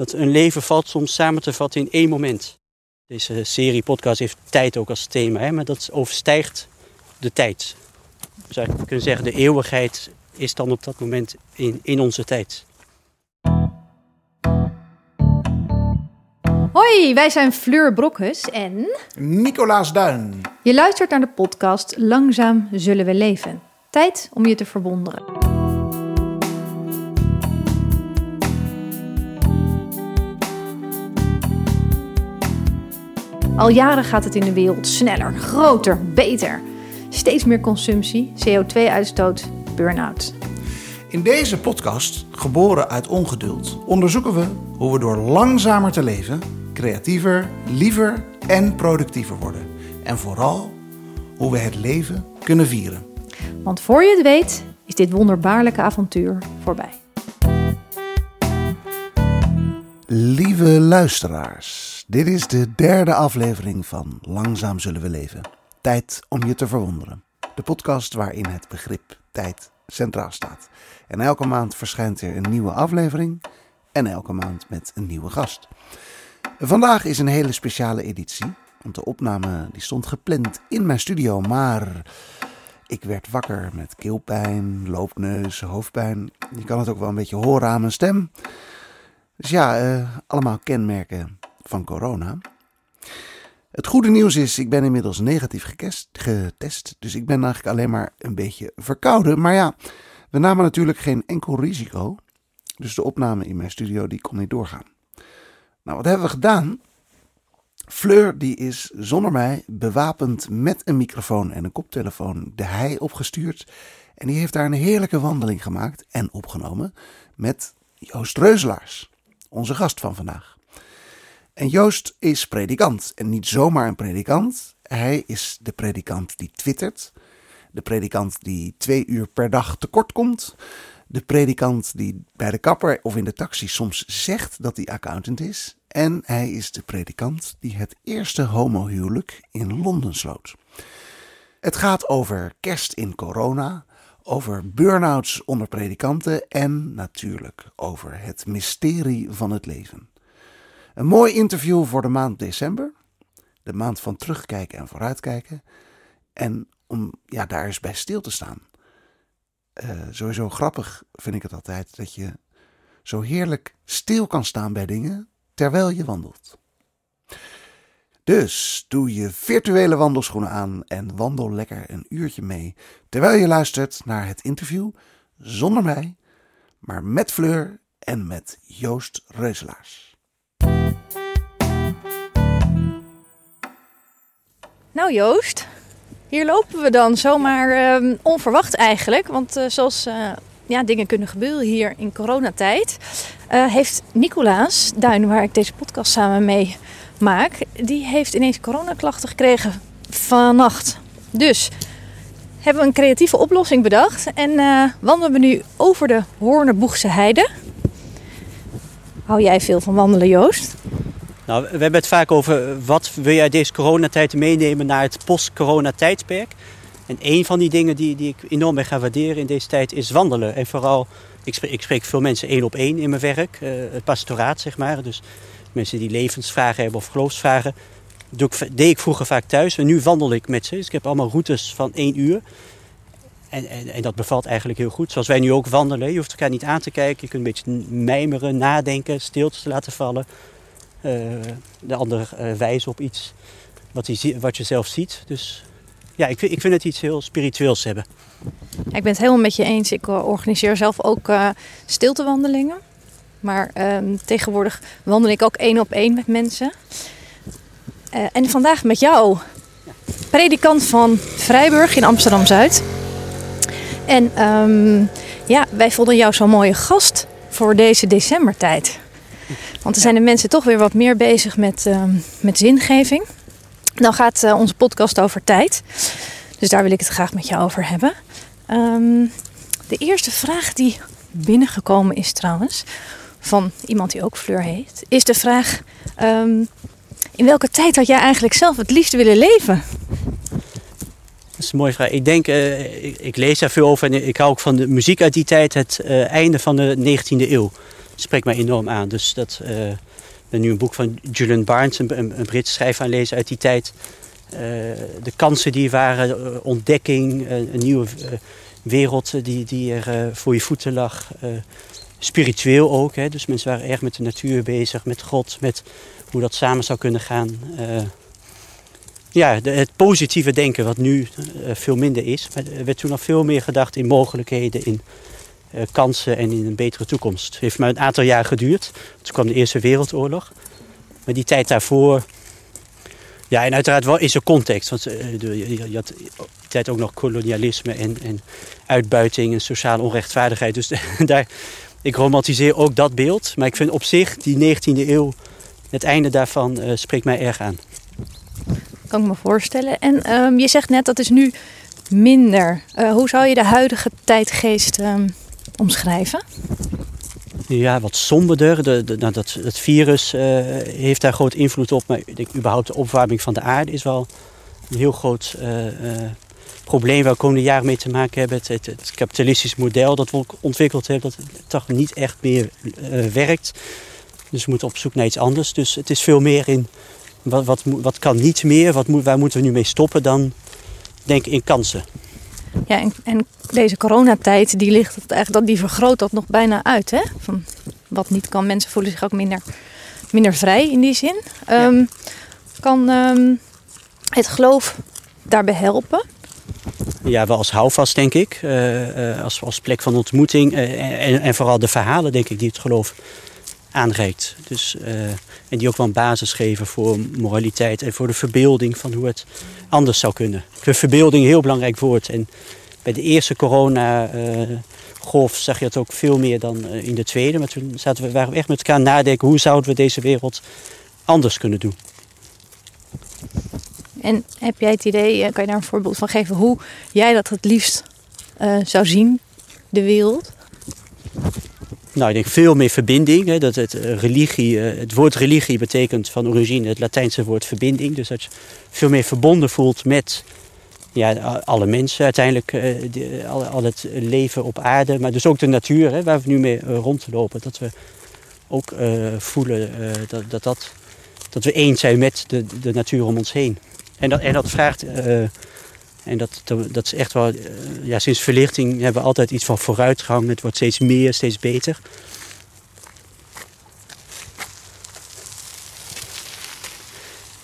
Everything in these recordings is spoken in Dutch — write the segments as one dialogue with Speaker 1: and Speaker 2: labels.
Speaker 1: dat een leven valt soms samen te vatten in één moment. Deze serie podcast heeft tijd ook als thema, hè, maar dat overstijgt de tijd. Zou je kunnen zeggen, de eeuwigheid is dan op dat moment in, in onze tijd.
Speaker 2: Hoi, wij zijn Fleur Brokhus en
Speaker 3: Nicolaas Duin.
Speaker 2: je luistert naar de podcast Langzaam zullen we leven. Tijd om je te verwonderen. Al jaren gaat het in de wereld sneller, groter, beter. Steeds meer consumptie, CO2-uitstoot, burn-out.
Speaker 3: In deze podcast, geboren uit ongeduld, onderzoeken we hoe we door langzamer te leven creatiever, liever en productiever worden. En vooral hoe we het leven kunnen vieren.
Speaker 2: Want voor je het weet, is dit wonderbaarlijke avontuur voorbij.
Speaker 3: Lieve luisteraars, dit is de derde aflevering van Langzaam zullen we leven. Tijd om je te verwonderen. De podcast waarin het begrip tijd centraal staat. En elke maand verschijnt er een nieuwe aflevering en elke maand met een nieuwe gast. Vandaag is een hele speciale editie, want de opname die stond gepland in mijn studio, maar ik werd wakker met keelpijn, loopneus, hoofdpijn. Je kan het ook wel een beetje horen aan mijn stem. Dus ja, eh, allemaal kenmerken van corona. Het goede nieuws is, ik ben inmiddels negatief getest. Dus ik ben eigenlijk alleen maar een beetje verkouden. Maar ja, we namen natuurlijk geen enkel risico. Dus de opname in mijn studio die kon niet doorgaan. Nou, wat hebben we gedaan? Fleur die is zonder mij bewapend met een microfoon en een koptelefoon de hei opgestuurd. En die heeft daar een heerlijke wandeling gemaakt en opgenomen met Joost Reuzelaars, onze gast van vandaag. En Joost is predikant. En niet zomaar een predikant. Hij is de predikant die twittert. De predikant die twee uur per dag tekort komt. De predikant die bij de kapper of in de taxi soms zegt dat hij accountant is. En hij is de predikant die het eerste homohuwelijk in Londen sloot. Het gaat over kerst in corona, over burn-outs onder predikanten en natuurlijk over het mysterie van het leven. Een mooi interview voor de maand december. De maand van terugkijken en vooruitkijken. En om ja, daar eens bij stil te staan. Uh, sowieso grappig vind ik het altijd dat je zo heerlijk stil kan staan bij dingen terwijl je wandelt. Dus doe je virtuele wandelschoenen aan en wandel lekker een uurtje mee terwijl je luistert naar het interview zonder mij, maar met Fleur en met Joost Reuzelaars.
Speaker 2: Nou Joost, hier lopen we dan zomaar uh, onverwacht eigenlijk. Want uh, zoals uh, ja, dingen kunnen gebeuren hier in coronatijd... heeft Nicolaas Duin, waar ik deze podcast samen mee maak... die heeft ineens coronaklachten gekregen vannacht. Dus hebben we een creatieve oplossing bedacht... en wandelen we nu over de Hoorneboegse Heide... Hou jij veel van wandelen, Joost?
Speaker 1: Nou, we hebben het vaak over wat wil jij deze coronatijd meenemen naar het post-corona tijdperk. En een van die dingen die, die ik enorm ben gaan waarderen in deze tijd is wandelen. En vooral, ik spreek, ik spreek veel mensen één op één in mijn werk, uh, het pastoraat zeg maar. Dus mensen die levensvragen hebben of geloofsvragen. Deed ik vroeger vaak thuis en nu wandel ik met ze. Dus ik heb allemaal routes van één uur. En, en, en, dat bevalt eigenlijk heel goed. Zoals wij nu ook wandelen. Je hoeft elkaar niet aan te kijken. Je kunt een beetje mijmeren, nadenken, stilte laten vallen. Uh, de ander uh, wijzen op iets wat, wat je zelf ziet. Dus ja, ik, ik vind het iets heel spiritueels hebben.
Speaker 2: Ik ben het helemaal met je eens. Ik organiseer zelf ook uh, stiltewandelingen. Maar ehm, tegenwoordig wandel ik ook één op één met mensen. en vandaag met jou, predikant van Vrijburg in Amsterdam-Zuid. En um, ja, wij vonden jou zo'n mooie gast voor deze decembertijd. Want er zijn de mensen toch weer wat meer bezig met, um, met zingeving. Dan gaat uh, onze podcast over tijd. Dus daar wil ik het graag met jou over hebben. Um, de eerste vraag die binnengekomen is trouwens, van iemand die ook Fleur heet, is de vraag: in welke tijd had jij eigenlijk zelf het liefst willen leven?
Speaker 1: Dat is een mooie vraag. Ik denk, uh, ik, lees daar veel over en ik hou ook van de muziek uit die tijd, het uh, einde van de 19e eeuw. spreekt mij enorm aan. Dus dat, uh, ik ben nu een boek van Julian Barnes, een, Britse schrijver, aan lezen uit die tijd. de kansen die waren, ontdekking, een nieuwe wereld die, die er voor je voeten lag. spiritueel ook, hè? dus mensen waren erg met de natuur bezig, met God, met hoe dat samen zou kunnen gaan ja, het positieve denken, wat nu uh, veel minder is. Maar er werd toen nog veel meer gedacht in mogelijkheden, in uh, kansen en in een betere toekomst. Het heeft maar een aantal jaar geduurd. Toen kwam de Eerste Wereldoorlog. Maar die tijd daarvoor. Ja, en uiteraard wel is er context. Want je, je, had die tijd ook nog kolonialisme en, en uitbuiting en sociale onrechtvaardigheid. Dus daar, ik romantiseer ook dat beeld. Maar ik vind op zich die 19e eeuw, het einde daarvan, spreekt mij erg aan.
Speaker 2: Kan ik me voorstellen. En um, je zegt net dat is nu minder. Uh, hoe zou je de huidige tijdgeest um, omschrijven?
Speaker 1: Ja, wat somberder. De, de, nou, dat, het virus uh, heeft daar groot invloed op. Maar ik denk überhaupt de opwarming van de aarde is wel een heel groot uh, probleem waar we komende jaren mee te maken hebben. Het, het, het kapitalistisch model dat we ontwikkeld hebben, dat toch niet echt meer werkt. Dus we moeten op zoek naar iets anders. Dus het is veel meer in wat, wat, wat kan niet meer? Wat waar moeten we nu mee stoppen dan? Denk in kansen.
Speaker 2: Ja, en, en deze coronatijd die ligt eigenlijk, die vergroot dat nog bijna uit. Hè? Van wat niet kan. Mensen voelen zich ook minder, minder vrij in die zin. Um, Kan um, het geloof daarbij helpen?
Speaker 1: Ja, wel als houvast, denk ik. Uh, uh, als, als plek van ontmoeting. Uh, en, en, vooral de verhalen, denk ik, die het geloof aanreikt. Dus, uh, en die ook wel een basis geven voor moraliteit en voor de verbeelding van hoe het anders zou kunnen. Ik verbeelding een heel belangrijk woord. En bij de eerste corona-golf zag je het ook veel meer dan eh, in de tweede. Maar toen zaten we, waren we echt met elkaar nadenken hoe zouden we deze wereld anders kunnen doen.
Speaker 2: En heb jij het idee, eh, kan je daar een voorbeeld van geven, hoe jij dat het liefst zou zien, de wereld?
Speaker 1: Nou, ik denk veel meer verbinding. Hè, dat het, eh, religie, eh, het woord religie betekent van origine het Latijnse woord verbinding. Dus dat je veel meer verbonden voelt met ja, alle mensen uiteindelijk. Eh, al, al, het leven op aarde, maar dus ook de natuur hè, waar we nu mee rondlopen. Dat we ook voelen dat, dat, dat, we eens zijn met de, de natuur om ons heen. En dat, en dat vraagt en dat, dat is echt wel, eh, ja, sinds verlichting hebben we altijd iets van vooruitgang. Het wordt steeds meer, steeds beter.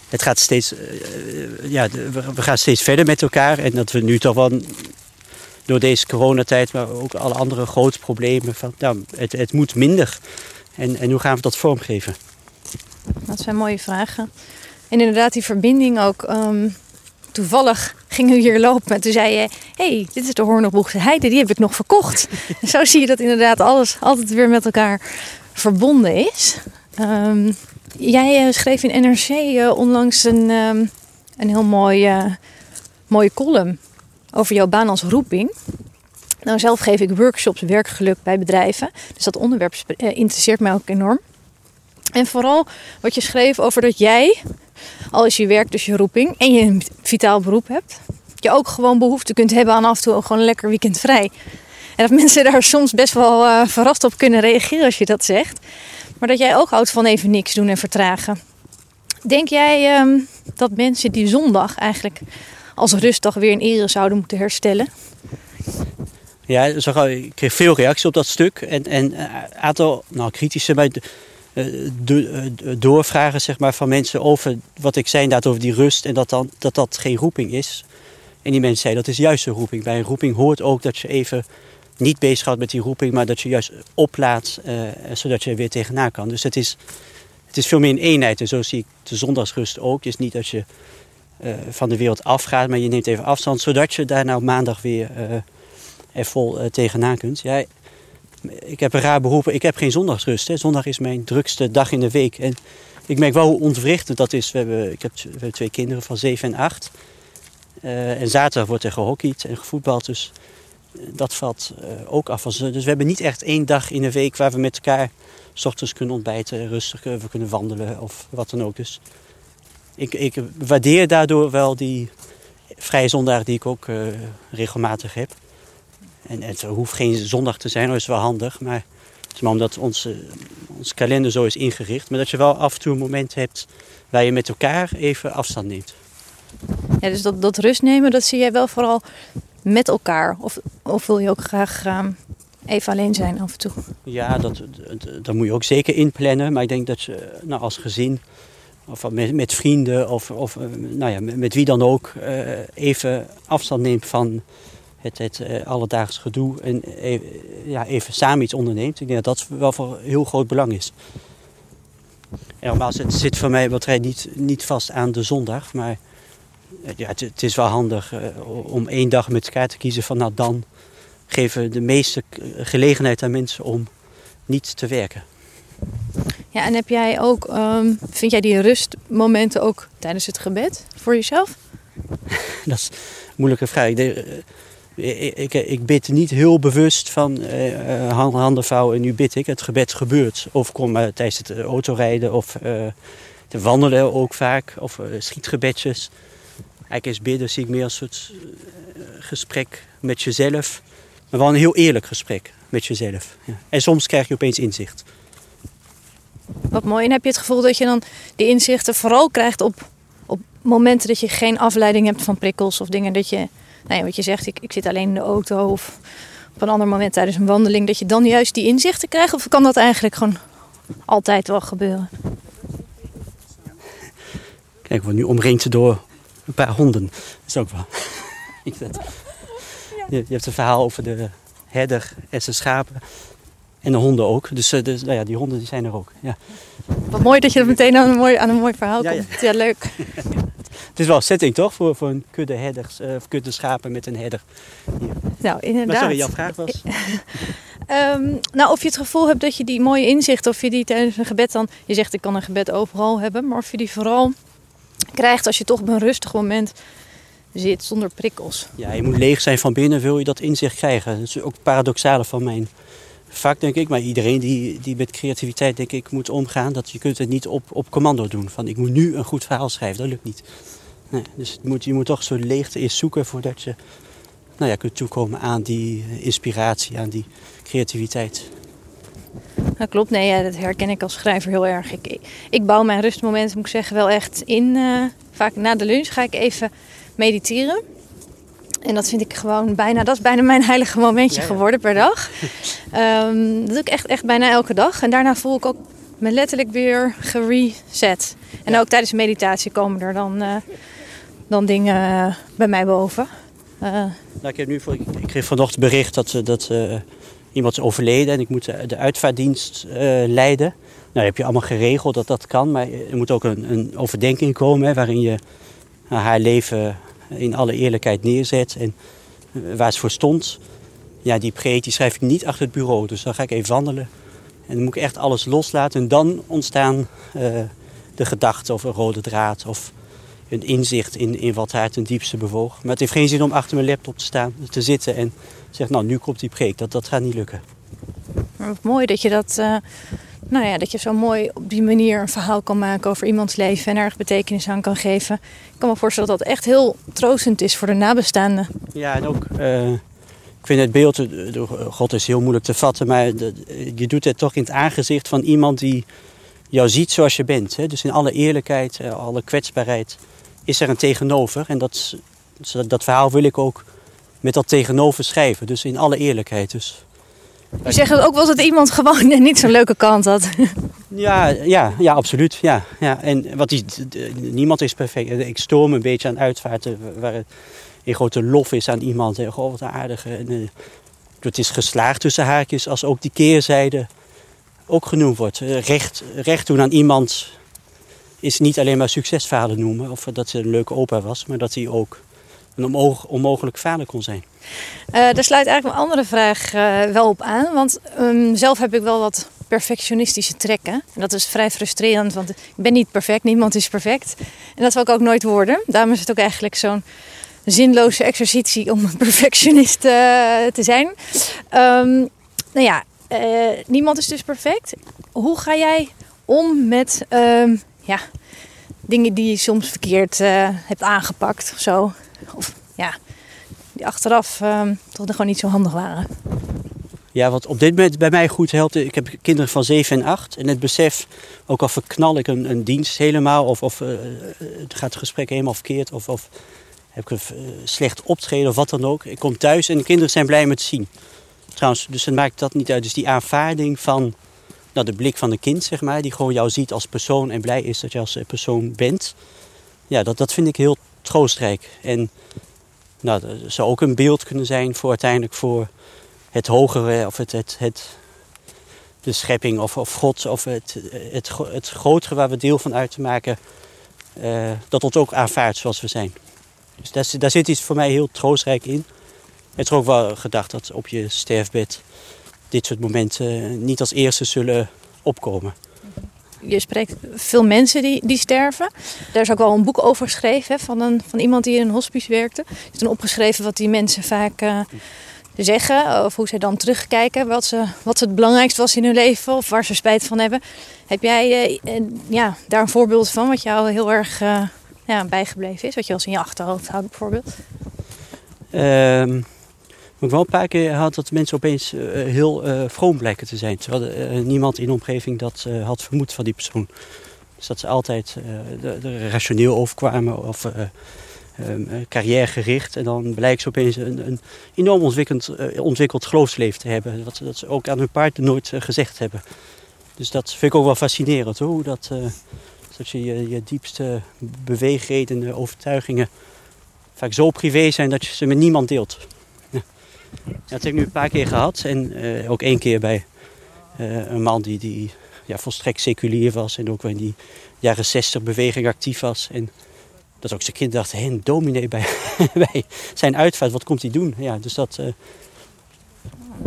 Speaker 1: Het gaat steeds, uh, ja, we gaan steeds verder met elkaar. En dat we nu toch wel door deze coronatijd, maar ook alle andere grote problemen, van, nou, het, het moet minder. En, en hoe gaan we dat vormgeven?
Speaker 2: Dat zijn mooie vragen. En inderdaad, die verbinding ook. Um, toevallig gingen we hier lopen en toen zei je... hey, dit is de Hoornhoekboegse Heide, die heb ik nog verkocht. Zo zie je dat inderdaad alles altijd weer met elkaar verbonden is. Um, jij uh, schreef in NRC uh, eh, onlangs een, um, een heel mooi, uh, mooie column over jouw baan als roeping. Nou, zelf geef ik workshops werkgeluk bij bedrijven. Dus dat onderwerp interesseert mij ook enorm. En vooral wat je schreef over dat jij al is je werk dus je roeping en je een vitaal beroep hebt, je ook gewoon behoefte kunt hebben aan af en toe gewoon een lekker weekend vrij. En dat mensen daar soms best wel uh, verrast op kunnen reageren als je dat zegt. Maar dat jij ook houdt van even niks doen en vertragen. Denk jij um, dat mensen die zondag eigenlijk als rustdag weer in ere zouden moeten herstellen?
Speaker 1: Ja, ik kreeg veel reacties op dat stuk. En een uh, aantal nou, kritische, maar eh, eh, doorvragen zeg maar, van mensen over wat ik zei inderdaad over die rust en dat, dan, dat dat geen roeping is. En die mensen zeiden dat is juist een roeping. Bij een roeping hoort ook dat je even niet bezig gaat met die roeping, maar dat je juist oplaat uh, zodat je er weer tegenaan kan. Dus het is, het is veel meer een eenheid en zo zie ik de zondagsrust ook. Het is niet dat je van de wereld afgaat, maar je neemt even afstand zodat je daarna op maandag weer uh, er vol tegenaan kunt. Ja, ik heb een raar beroep. Ik heb geen zondagsrust. Hè. Zondag is mijn drukste dag in de week. En ik merk wel hoe ontwrichtend dat is. We hebben, ik heb, we hebben twee kinderen van 7 en 8. Uh, en zaterdag wordt er gehockeyd en gevoetbald. Dus eh, dat valt uh, ook af. Dus we hebben niet echt één dag in de week waar we met elkaar s ochtends kunnen ontbijten, rustig we kunnen wandelen of wat dan ook. Dus ik, ik waardeer daardoor wel die vrije zondagen die ik ook regelmatig heb. En het hoeft geen zondag te zijn, dat is wel handig. Maar Maar omdat onze, ons kalender zo is ingericht. Maar dat je wel af en toe een moment hebt waar je met elkaar even afstand neemt.
Speaker 2: Ja, dus dat, dat rust nemen, dat zie jij wel vooral met elkaar. Of, of wil je ook graag ehm, even alleen zijn af en toe?
Speaker 1: Ja, dat, dat, dat moet je ook zeker inplannen. Maar ik denk dat je nou, als gezin of met, met vrienden of, of eh, nou ja, met, met wie dan ook eh, even afstand neemt van het, het eh, alledaags gedoe en even, ja, even samen iets onderneemt. Ik denk dat dat wel van heel groot belang is. En nogmaals, het zit voor mij wat niet, niet vast aan de zondag, maar eh, ja, het, het is wel handig eh, om één dag met elkaar te kiezen van nou dan geven we de meeste gelegenheid aan mensen om niet te werken.
Speaker 2: Ja, en heb jij ook, ehm, vind jij die rustmomenten ook tijdens het gebed voor jezelf?
Speaker 1: Dat is een moeilijke vraag. Ik, denk, eh, ik, ik, ik bid niet heel bewust van eh, eh, hand- handen vouwen en nu bid ik. Het gebed gebeurt. Of kom tijdens het eh, autorijden of eh, te wandelen ook vaak. Of eh, schietgebedjes. Eigenlijk is bidden zie ik meer een soort eh, gesprek met jezelf. Maar wel een heel eerlijk gesprek met jezelf. Ja. En soms krijg je opeens inzicht.
Speaker 2: Wat mooi. En heb je het gevoel dat je dan die inzichten vooral krijgt op, op momenten dat je geen afleiding hebt van prikkels of dingen dat je, nou ja, wat je zegt, ik, ik zit alleen in de auto of op een ander moment tijdens een wandeling, dat je dan juist die inzichten krijgt? Of kan dat eigenlijk gewoon altijd wel gebeuren?
Speaker 1: Kijk, we worden nu omringd door een paar honden. Dat is ook wel. Je, je hebt een verhaal over de herder en zijn schapen. En de honden ook. Dus, eh, dus nou ja, die honden die zijn er ook. Ja.
Speaker 2: Wat mooi dat je er meteen aan een mooi, aan een mooi verhaal
Speaker 1: Ja,
Speaker 2: komt. Ja, leuk.
Speaker 1: Het is wel een setting toch? Voor, voor een kudde herders, eh, of kudde schapen met een herder.
Speaker 2: Nou, inderdaad.
Speaker 1: Maar sorry, jouw vraag was?
Speaker 2: Ehm, nou, of je het gevoel hebt dat je die mooie inzichten, of je die tijdens een gebed dan, je zegt ik kan een gebed overal hebben, maar of je die vooral krijgt als je toch op een rustig moment zit zonder prikkels.
Speaker 1: Ja, je moet leeg zijn van binnen, wil je dat inzicht krijgen. Dat is ook paradoxale van mijn vak, denk ik. Maar iedereen die, die met creativiteit, denk ik, moet omgaan. Dat je kunt het niet op, op commando doen. Van ik moet nu een goed verhaal schrijven, dat lukt niet. Nee, dus je moet, je moet toch zo'n leegte eerst zoeken voordat je nou ja, kunt toekomen aan die inspiratie, aan die creativiteit.
Speaker 2: Dat klopt, nee, ja, dat herken ik als schrijver heel erg. Ik, ik bouw mijn rustmomenten, moet ik zeggen, wel echt in. eh, vaak na de lunch ga ik even mediteren. En dat vind ik gewoon bijna, dat is bijna mijn heilige momentje
Speaker 1: Ja, ja.
Speaker 2: geworden per dag. Ehm, dat doe ik echt, echt bijna elke dag. En daarna voel ik ook me letterlijk weer gereset. En
Speaker 1: Ja.
Speaker 2: ook tijdens de meditatie komen er dan, eh, dan dingen eh, bij mij boven. Eh,
Speaker 1: Nou, ik, heb nu ik, kreeg vanochtend bericht dat, eh, dat iemand is overleden en ik moet de, de uitvaartdienst eh, leiden. Nou, heb je allemaal geregeld dat dat kan, maar er moet ook een, een overdenking komen waarin je haar leven in alle eerlijkheid neerzet en waar ze voor stond. Ja, die preek die schrijf ik niet achter het bureau, dus dan ga ik even wandelen. En dan moet ik echt alles loslaten en dan ontstaan de gedachten of een rode draad of een inzicht in, in wat haar ten diepste bewoog. Maar het heeft geen zin om achter mijn laptop te staan, te zitten en zeggen, nou nu komt die preek. Dat, dat gaat niet lukken.
Speaker 2: Wat mooi dat je dat, eh, nou ja, dat je zo mooi op die manier een verhaal kan maken over iemands leven en erg betekenis aan kan geven. Ik kan me voorstellen dat dat echt heel troostend is voor de nabestaanden.
Speaker 1: Ja, en ook, eh, ik vind het beeld, eh, God is heel moeilijk te vatten, maar je doet het toch in het aangezicht van iemand die jou ziet zoals je bent. Hè? Dus in alle eerlijkheid, alle kwetsbaarheid is er een tegenover. En dat, dat, verhaal wil ik ook met dat tegenover schrijven. Dus in alle eerlijkheid. Dus
Speaker 2: Je zegt ook wel dat iemand gewoon niet zo'n leuke kant had.
Speaker 1: Ja, ja, ja absoluut. Ja, ja. En wat die, niemand is perfect. Ik stoor me een beetje aan uitvaarten waar het een grote lof is aan iemand. En, wat een aardige. En, eh, het is geslaagd tussen haakjes als ook die keerzijde ook genoemd wordt. Recht, recht doen aan iemand is niet alleen maar succesverhalen noemen. Of dat ze een leuke opa was, maar dat hij ook een onmog- onmogelijk vader kon zijn.
Speaker 2: Eh, daar sluit eigenlijk een andere vraag eh, wel op aan. Want ehm, zelf heb ik wel wat perfectionistische trekken. En dat is vrij frustrerend, want ik ben niet perfect. Niemand is perfect. En dat zal ik ook nooit worden. Daarom is het ook eigenlijk zo'n zinloze exercitie om een perfectionist eh, te zijn. Ehm, nou ja, niemand is dus perfect. Hoe ga jij om met ehm, ja, dingen die je soms verkeerd eh, hebt aangepakt of zo? Of ja, die achteraf ehm, toch gewoon niet zo handig waren.
Speaker 1: Ja, wat op dit moment bij mij goed helpt, ik heb kinderen van 7 en 8. En het besef, ook al verknal ik een, dienst helemaal, of, of uh, gaat het gesprek helemaal verkeerd, of, of heb ik een uh, slecht optreden of wat dan ook. Ik kom thuis en de kinderen zijn blij met zien. Trouwens, dus het maakt dat niet uit. Dus die aanvaarding van nou, de blik van een kind, zeg maar, die gewoon jou ziet als persoon en blij is dat je als persoon bent. Ja, dat, dat vind ik heel troostrijk. En nou, dat zou ook een beeld kunnen zijn voor uiteindelijk voor het hogere of het, het, het, de schepping of, of God of het, het, het grotere waar we deel van uit te maken, uh, dat ons ook aanvaardt zoals we zijn. Dus daar, daar zit iets voor mij heel troostrijk in. Het is ook wel gedacht dat op je sterfbed dit soort momenten niet als eerste zullen opkomen.
Speaker 2: Je spreekt veel mensen die, die sterven. Daar is ook wel een boek over geschreven van, een, van iemand die in een hospice werkte. Er is dan opgeschreven wat die mensen vaak uh, zeggen. Of hoe ze dan terugkijken. Wat, ze, wat het belangrijkste was in hun leven. Of waar ze spijt van hebben. Heb jij uh, ja, daar een voorbeeld van wat jou heel erg uh, ja, bijgebleven is? Wat je als in je achterhoofd houdt bijvoorbeeld?
Speaker 1: Um, ik wel een paar keer had dat mensen opeens uh, heel uh, vroom blijken te zijn. Terwijl uh, niemand in de omgeving dat had vermoed van die persoon. Dus dat ze altijd de rationeel overkwamen of um, carrièregericht. En dan blijkt ze opeens een, een enorm ontwikkeld, ontwikkeld geloofsleven te hebben. Wat dat ze ook aan hun paard nooit gezegd hebben. Dus dat vind ik ook wel fascinerend. Hoe dat, dat je, je, je diepste beweegredenen, overtuigingen vaak zo privé zijn dat je ze met niemand deelt. Dat heb ik nu een paar keer gehad. En uh, ook één keer bij uh, een man die, die ja, volstrekt seculier was. En ook in die jaren 60 beweging actief was. En dat ook zijn kind dacht, hé, een dominee bij, bij zijn uitvaart, wat komt hij doen? Ja, dus dat... Uh...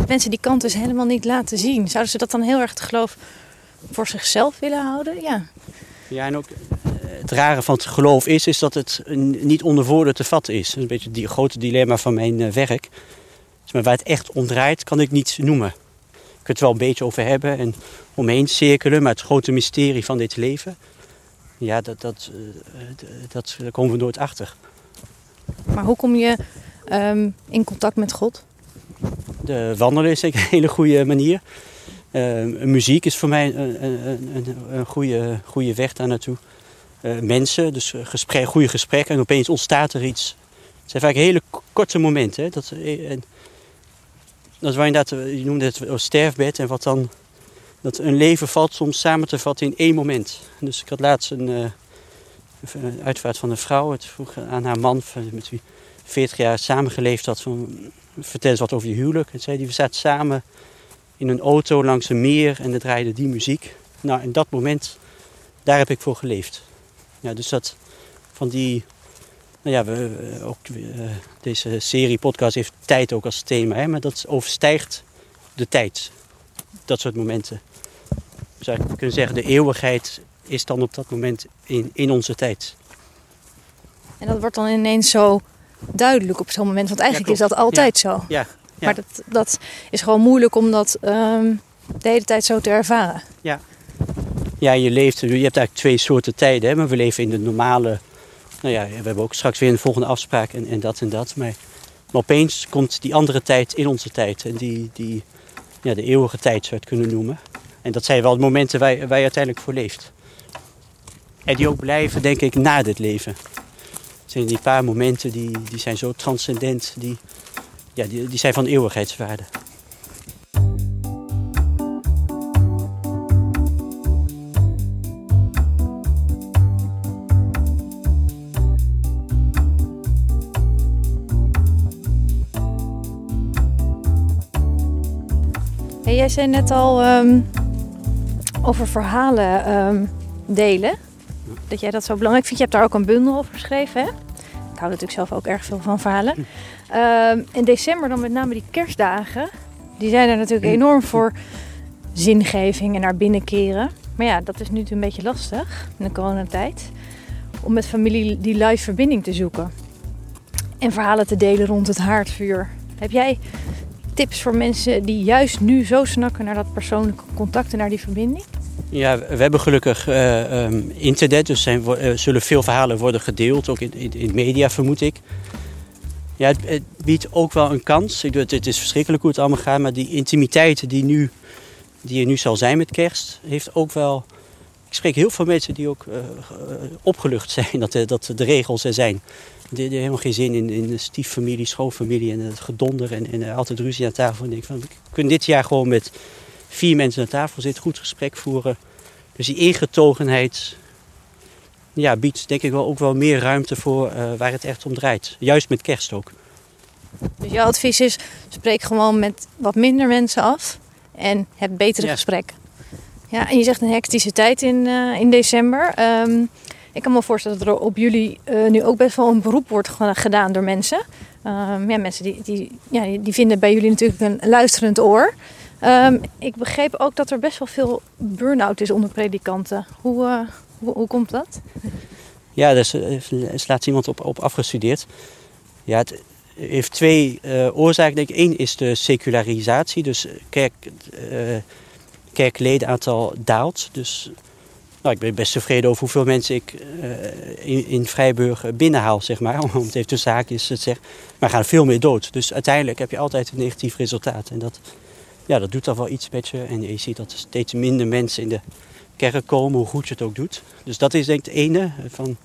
Speaker 2: Mensen die kant dus helemaal niet laten zien. Zouden ze dat dan heel erg te geloof voor zichzelf willen houden? Ja.
Speaker 1: Ja, en ook het rare van het geloof is, is dat het niet onder woorden te vatten is. Dat is een beetje het grote dilemma van mijn werk. Maar waar het echt om draait, kan ik niet noemen. Ik kan het wel een beetje over hebben en omheen cirkelen, maar het grote mysterie van dit leven, ja, dat, dat, dat, daar komen we nooit achter.
Speaker 2: Maar hoe kom je um, in contact met God?
Speaker 1: De wandelen is een hele goede manier. Uh, muziek is voor mij een, een, een, een goede, goede weg daar naartoe. Uh, mensen, dus gesprek, goede gesprekken en opeens ontstaat er iets. Het zijn vaak hele korte momenten. Hè? Dat, en, dat waar inderdaad, je noemde het sterfbed en wat dan, dat een leven valt soms samen te vatten in één moment. Dus ik had laatst een, een uitvaart van een vrouw, het vroeg aan haar man, met wie 40 jaar samengeleefd had, van, vertel eens wat over je huwelijk. En zei die, we zaten samen in een auto langs een meer en er draaide die muziek. Nou, in dat moment, daar heb ik voor geleefd. Ja, dus dat van die nou ja, we, ook, uh, deze serie podcast heeft tijd ook als thema, hè, maar dat overstijgt de tijd. Dat soort momenten. Zou ik kunnen zeggen, de eeuwigheid is dan op dat moment in, in onze tijd.
Speaker 2: En dat wordt dan ineens zo duidelijk op zo'n moment, want eigenlijk ja, is dat altijd
Speaker 1: ja.
Speaker 2: zo.
Speaker 1: Ja, ja.
Speaker 2: Maar dat, dat is gewoon moeilijk om dat um, de hele tijd zo te ervaren.
Speaker 1: Ja. Ja, je leeft, je hebt eigenlijk twee soorten tijden, hè, maar we leven in de normale nou ja, we hebben ook straks weer een volgende afspraak en, en dat en dat. Maar, opeens komt die andere tijd in onze tijd. En die, die ja, de eeuwige tijd zou je het kunnen noemen. En dat zijn wel de momenten waar, waar je uiteindelijk voor leeft. En die ook blijven, denk ik, na dit leven. Zijn die paar momenten die, die zijn zo transcendent. Die, ja, die, die zijn van eeuwigheidswaarde.
Speaker 2: Hey, jij zei net al um, over verhalen um, delen. Dat jij dat zo belangrijk vindt. Je hebt daar ook een bundel over geschreven. Hè? Ik hou natuurlijk zelf ook erg veel van verhalen. Um, in december dan met name die kerstdagen. Die zijn er natuurlijk enorm voor zingeving en naar binnen keren. Maar ja, dat is nu een beetje lastig in de coronatijd. Om met familie die live verbinding te zoeken. En verhalen te delen rond het haardvuur. Heb jij tips voor mensen die juist nu zo snakken naar dat persoonlijke contact en naar die verbinding?
Speaker 1: Ja, we hebben gelukkig uh, um, internet, dus zijn, uh, zullen veel verhalen worden gedeeld, ook in, in, media vermoed ik. Ja, het, biedt ook wel een kans. Ik, het, het is verschrikkelijk hoe het allemaal gaat, maar die intimiteit die, nu, die er nu zal zijn met kerst, heeft ook wel. Ik spreek heel veel mensen die ook uh, opgelucht zijn dat, dat de regels er zijn. Die, die helemaal geen zin in, in de stieffamilie, schoonfamilie en het gedonder en, en altijd ruzie aan tafel. En ik van, we kunnen dit jaar gewoon met vier mensen aan tafel zitten, goed gesprek voeren. Dus die ingetogenheid ja, biedt denk ik wel ook wel meer ruimte voor uh, waar het echt om draait. Juist met kerst ook.
Speaker 2: Dus jouw advies is, spreek gewoon met wat minder mensen af en heb betere
Speaker 1: Ja.
Speaker 2: gesprekken. Ja, en je zegt een hectische tijd in, eh, in december. Ehm, ik kan me voorstellen dat er op jullie eh, nu ook best wel een beroep wordt ge- gedaan door mensen. Ehm, ja, mensen die, die, ja, die- vinden bij jullie natuurlijk een luisterend oor. Ehm, ik begreep ook dat er best wel veel burn-out is onder predikanten. Hoe, eh, hoe, hoe komt dat?
Speaker 1: Ja, daar is, is- iemand op, op afgestudeerd. Ja, het heeft twee eh, oorzaken. Denk ik. Eén is de secularisatie. Dus kerk, eh kerkledenaantal daalt. Dus ik ben best tevreden over hoeveel mensen ik eh, in, in Vrijburg binnenhaal, zeg maar. Om het even tussen haakjes te zeggen. Maar gaan veel meer dood. Dus uiteindelijk heb je altijd een negatief resultaat. En dat, ja, dat doet dan wel iets met je. En je ziet dat er steeds minder mensen in de kerk komen, hoe goed je het ook doet. Dus dat is denk ik het ene van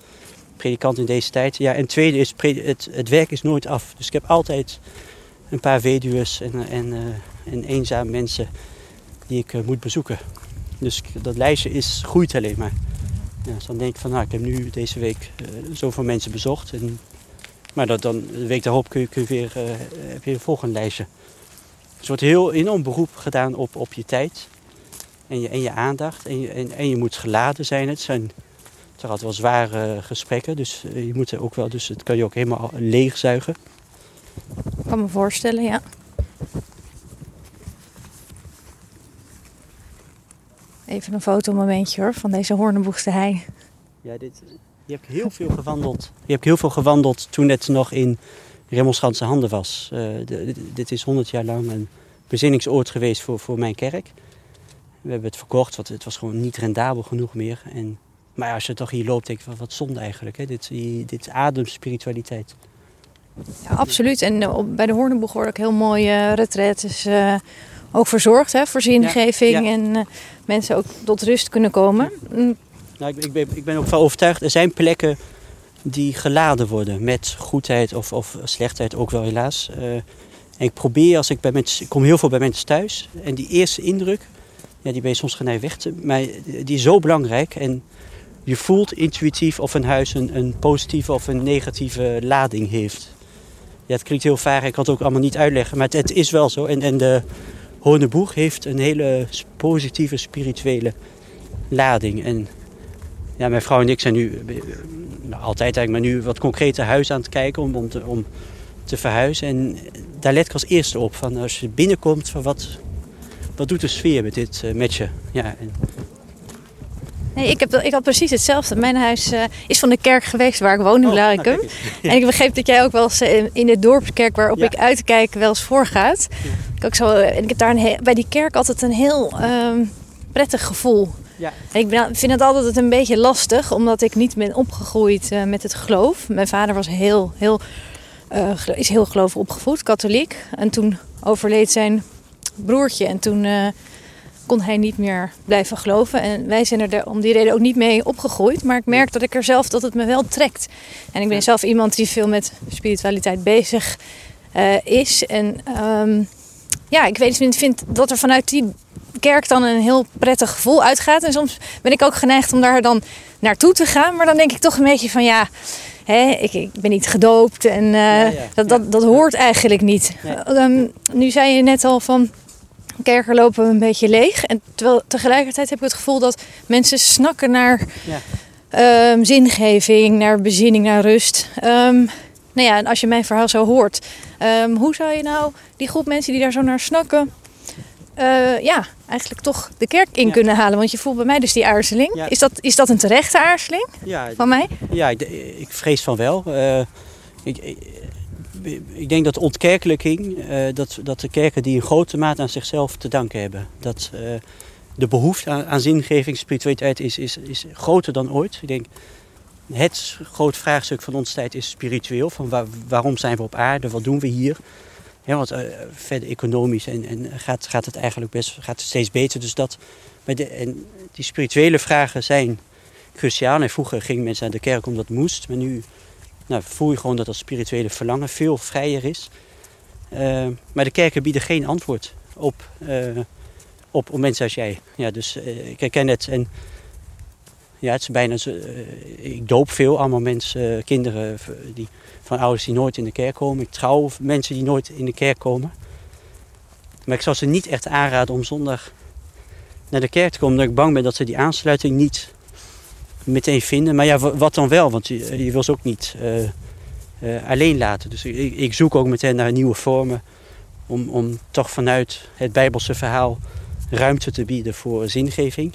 Speaker 1: predikant in deze tijd. Ja, en het tweede is, het, het werk is nooit af. Dus ik heb altijd een paar weduwen en, en, eh, en eenzame mensen die ik eh, moet bezoeken. Dus dat lijstje is, groeit alleen maar. Ja, dus dan denk ik van, nou, ik heb nu deze week eh, zoveel mensen bezocht. En, maar dat, dan, de week daarop kun je, weer, eh, heb je een volgend lijstje. Dus er wordt heel enorm beroep gedaan op, op je tijd en je, en je aandacht. En je, en, je moet geladen zijn. Het zijn toch altijd wel zware gesprekken. Dus eh, je moet er ook wel, dus het kan je ook helemaal leegzuigen.
Speaker 2: Ik kan me voorstellen, ja. Even een fotomomentje hoor, van deze Hoornenboegste hei.
Speaker 1: Ja, dit, je hebt heel veel gewandeld. Je hebt heel veel gewandeld toen het nog in Remmelschandse handen was. Eh, dit, dit is 100 jaar lang een bezinningsoord geweest voor, voor mijn kerk. We hebben het verkocht, want het was gewoon niet rendabel genoeg meer. En, maar als je toch hier loopt, denk je van wat zonde eigenlijk. Hè? Dit, dit ademt spiritualiteit.
Speaker 2: Ja, absoluut. En eh, bij de Hoornenboeg worden ook heel mooie retreats eh ook verzorgd hè, voor zingeving.
Speaker 1: Ja, ja.
Speaker 2: En eh, mensen ook tot rust kunnen komen. Mm,
Speaker 1: Nou, ik, ik, ben, ik ben ook van overtuigd, er zijn plekken die geladen worden met goedheid of, of slechtheid, ook wel helaas. Eh, en ik probeer als ik bij mensen, ik kom heel veel bij mensen thuis. En die eerste indruk, ja, die ben je soms geneigd weg te, maar die is zo belangrijk. En je voelt intuïtief of een huis een, een positieve of een negatieve lading heeft. Ja, het klinkt heel vaag, ik kan het ook allemaal niet uitleggen, maar het, het is wel zo. En, en de Honeboeg heeft een hele positieve spirituele lading. En ja, mijn vrouw en ik zijn nu, eh, nou, altijd eigenlijk, maar nu wat concrete huizen aan het kijken om, om, te, om te verhuizen. En daar let ik als eerste op, van als je binnenkomt, van wat, wat doet de sfeer met dit met je? Ja, en,
Speaker 2: Nee, ik, heb, ik had precies hetzelfde. Mijn huis eh, is van de kerk geweest waar ik woon in
Speaker 1: Oh, nou.
Speaker 2: En ik begreep dat jij ook wel eens eh, in de dorpskerk waarop
Speaker 1: Ja.
Speaker 2: ik uitkijk wel eens voorgaat. Ik, ook zo, en ik heb daar een bij die kerk altijd een heel ehm, prettig gevoel.
Speaker 1: Ja.
Speaker 2: En ik ben, vind het altijd een beetje lastig, omdat ik niet ben opgegroeid eh, met het geloof. Mijn vader was heel, heel, eh, is heel geloof opgevoed, katholiek. En toen overleed zijn broertje en toen eh, kon hij niet meer blijven geloven. En wij zijn er om die reden ook niet mee opgegroeid. Maar ik merk dat ik er zelf dat het me wel trekt. En ik ben zelf iemand die veel met spiritualiteit bezig eh, is. En ehm, ja, ik weet, vind, vind dat er vanuit die kerk dan een heel prettig gevoel uitgaat. En soms ben ik ook geneigd om daar dan naartoe te gaan. Maar dan denk ik toch een beetje van ja, hè, ik, ik ben niet gedoopt. En eh,
Speaker 1: Ja, ja.
Speaker 2: Dat, dat, dat hoort eigenlijk niet.
Speaker 1: Nee.
Speaker 2: Ehm, nu zei je net al van kerken lopen een beetje leeg. En terwijl tegelijkertijd heb ik het gevoel dat mensen snakken naar
Speaker 1: Ja.
Speaker 2: ehm, zingeving, naar bezinning, naar rust. Ehm, nou ja, en als je mijn verhaal zo hoort, ehm, hoe zou je nou die groep mensen die daar zo naar snakken, eh, ja, eigenlijk toch de kerk in
Speaker 1: Ja.
Speaker 2: kunnen halen? Want je voelt bij mij dus die aarzeling.
Speaker 1: Ja.
Speaker 2: Is, dat, is dat een terechte aarzeling
Speaker 1: ja,
Speaker 2: van mij?
Speaker 1: Ja, ik, ik vrees van wel. Eh, ik, ik, ik denk dat ontkerkelijking, eh, dat, dat de kerken die in grote mate aan zichzelf te danken hebben. Dat de behoefte aan, aan zingeving, spiritualiteit is, is, is groter dan ooit. Ik denk, het groot vraagstuk van onze tijd is spiritueel. Van waar, waarom zijn we op aarde? Wat doen we hier? Ja, want uh, verder economisch en, en gaat, gaat het eigenlijk best gaat het steeds beter. Dus dat, de, en die spirituele vragen zijn cruciaal. En vroeger gingen mensen naar de kerk omdat het moest. Maar nu nou, voel je gewoon dat dat spirituele verlangen veel vrijer is. Uh, maar de kerken bieden geen antwoord op, uh, op, op mensen als jij. Ja, dus ik herken het. En ja, het bijna. ik doop veel allemaal mensen, kinderen die, van ouders die nooit in de kerk komen. Ik trouw mensen die nooit in de kerk komen. Maar ik zal ze niet echt aanraden om zondag naar de kerk te komen. Omdat ik bang ben dat ze die aansluiting niet meteen vinden. Maar ja, wat dan wel? Want je, je wil ze ook niet alleen laten. Dus ik, ik, zoek ook meteen naar nieuwe vormen. Om, om toch vanuit het Bijbelse verhaal ruimte te bieden voor zingeving.